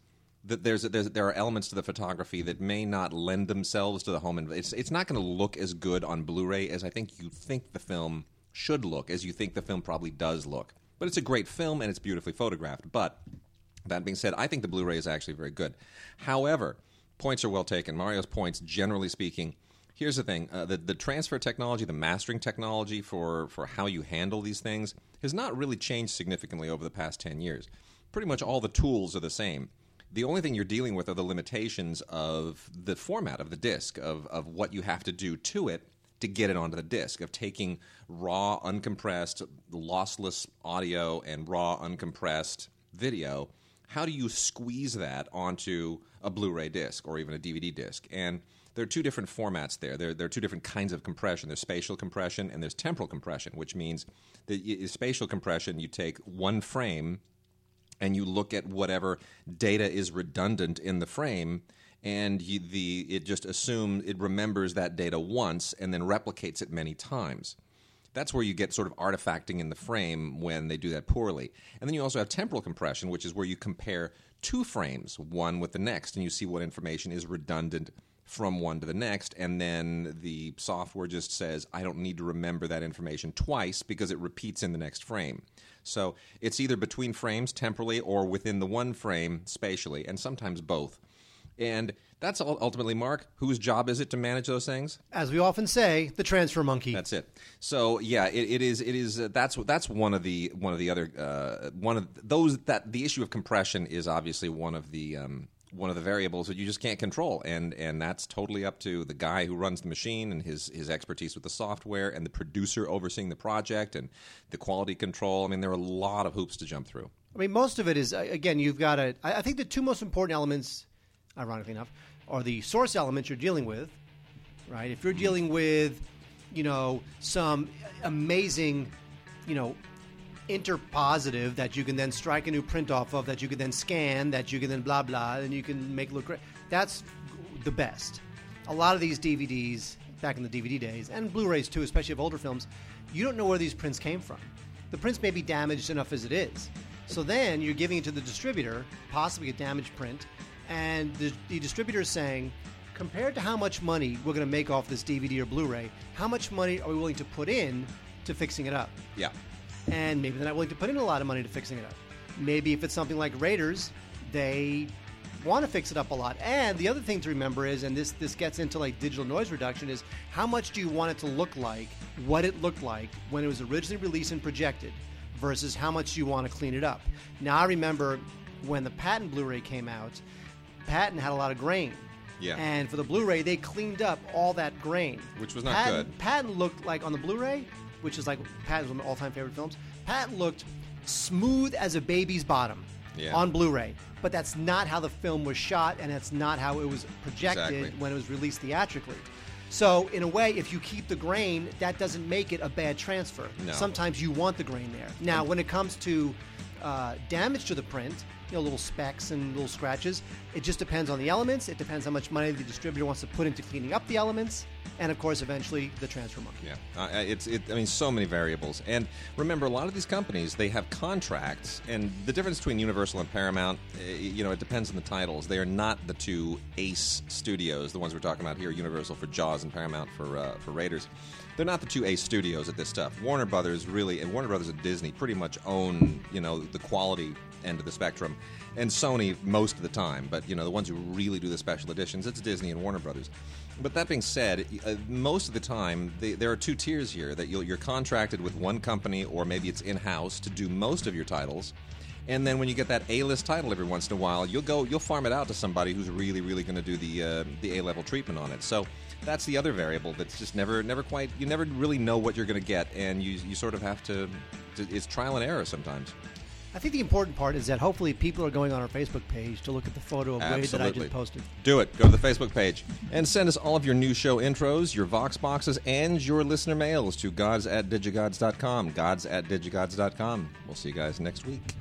that there's, there's there are elements to the photography that may not lend themselves to the home. It's it's not going to look as good on Blu-ray as I think you think the film should look, as you think the film probably does look. But it's a great film and it's beautifully photographed. But that being said, I think the Blu-ray is actually very good. However, points are well taken. Mario's points, generally speaking. Here's the thing: uh, the the transfer technology, the mastering technology for for how you handle these things has not really changed significantly over the past ten years. Pretty much all the tools are the same. The only thing you're dealing with are the limitations of the format of the disc, of of what you have to do to it to get it onto the disc, of taking raw, uncompressed, lossless audio and raw, uncompressed video. How do you squeeze that onto a Blu-ray disc or even a DVD disc? And there are two different formats there. There, there are two different kinds of compression. There's spatial compression and there's temporal compression, which means that spatial compression, you take one frame and you look at whatever data is redundant in the frame and you, the it just assumes it remembers that data once and then replicates it many times. That's where you get sort of artifacting in the frame when they do that poorly. And then you also have temporal compression which is where you compare two frames one with the next and you see what information is redundant from one to the next. And then the software just says i don't need to remember that information twice because it repeats in the next frame. So it's either between frames temporally or within the one frame spatially and sometimes both and that's ul- ultimately mark whose job is it to manage those things As we often say, the transfer monkey. that's it. So yeah, it, it is. It is. Uh, that's that's one of the one of the other uh, one of those that the issue of compression is obviously one of the um, one of the variables that you just can't control, and and that's totally up to the guy who runs the machine and his his expertise with the software, and the producer overseeing the project and the quality control. I mean, there are a lot of hoops to jump through. I mean, most of it is uh, again. You've got to. I think the two most important elements, ironically enough, are the source elements you're dealing with. Right. If you're mm-hmm. dealing with, you know, some amazing, you know, interpositive that you can then strike a new print off of, that you can then scan, that you can then blah blah, and you can make look great. That's the best. A lot of these DVDs back in the DVD days and Blu-rays too, especially of older films, you don't know where these prints came from. The prints may be damaged enough as it is. So then you're giving it to the distributor, possibly a damaged print, and the, the distributor is saying, compared to how much money we're going to make off this DVD or Blu-ray, how much money are we willing to put in to fixing it up? Yeah. and maybe they're not willing to put in a lot of money to fixing it up. Maybe if it's something like Raiders, they want to fix it up a lot. And the other thing to remember is, and this this gets into like digital noise reduction, is how much do you want it to look like what it looked like when it was originally released and projected, versus how much you want to clean it up. Now I remember when the Patton Blu-ray came out, Patton had a lot of grain. Yeah. And for the Blu-ray, they cleaned up all that grain, Which was not Patton- good. Patton looked like on the Blu-ray, which is like Patton's one of my all-time favorite films. Patton looked smooth as a baby's bottom. Yeah. on Blu-ray. But that's not how the film was shot, and that's not how it was projected Exactly. when it was released theatrically. So, in a way, if you keep the grain, that doesn't make it a bad transfer. No. Sometimes you want the grain there. Now, when it comes to uh, damage to the print, you know, little specks and little scratches, it just depends on the elements. It depends how much money the distributor wants to put into cleaning up the elements, and of course, eventually, the transfer monkey. Yeah, uh, it's it. I mean, so many variables. And remember, a lot of these companies they have contracts, and the difference between Universal and Paramount, uh, you know, it depends on the titles. They are not the two ace studios, the ones we're talking about here, Universal for Jaws and Paramount for uh, for Raiders. They're not the two A studios at this stuff. Warner Brothers really, and Warner Brothers and Disney pretty much own, you know, the quality end of the spectrum, and Sony most of the time. But you know, the ones who really do the special editions, it's Disney and Warner Brothers. But that being said, uh, most of the time they, there are two tiers here that you're contracted with one company, or maybe it's in house to do most of your titles. And then when you get that A-list title every once in a while, you'll go you'll farm it out to somebody who's really really going to do the uh, the A-level treatment on it. So that's the other variable that's just never never quite you never really know what you're going to get, and you you sort of have to it's trial and error sometimes. I think the important part is that hopefully people are going on our Facebook page to look at the photo of Wade that I just posted. Do it. Go to the Facebook page and send us all of your new show intros, your Vox boxes, and your listener mails to gods at digigods.com. Gods at digigods.com. We'll see you guys next week.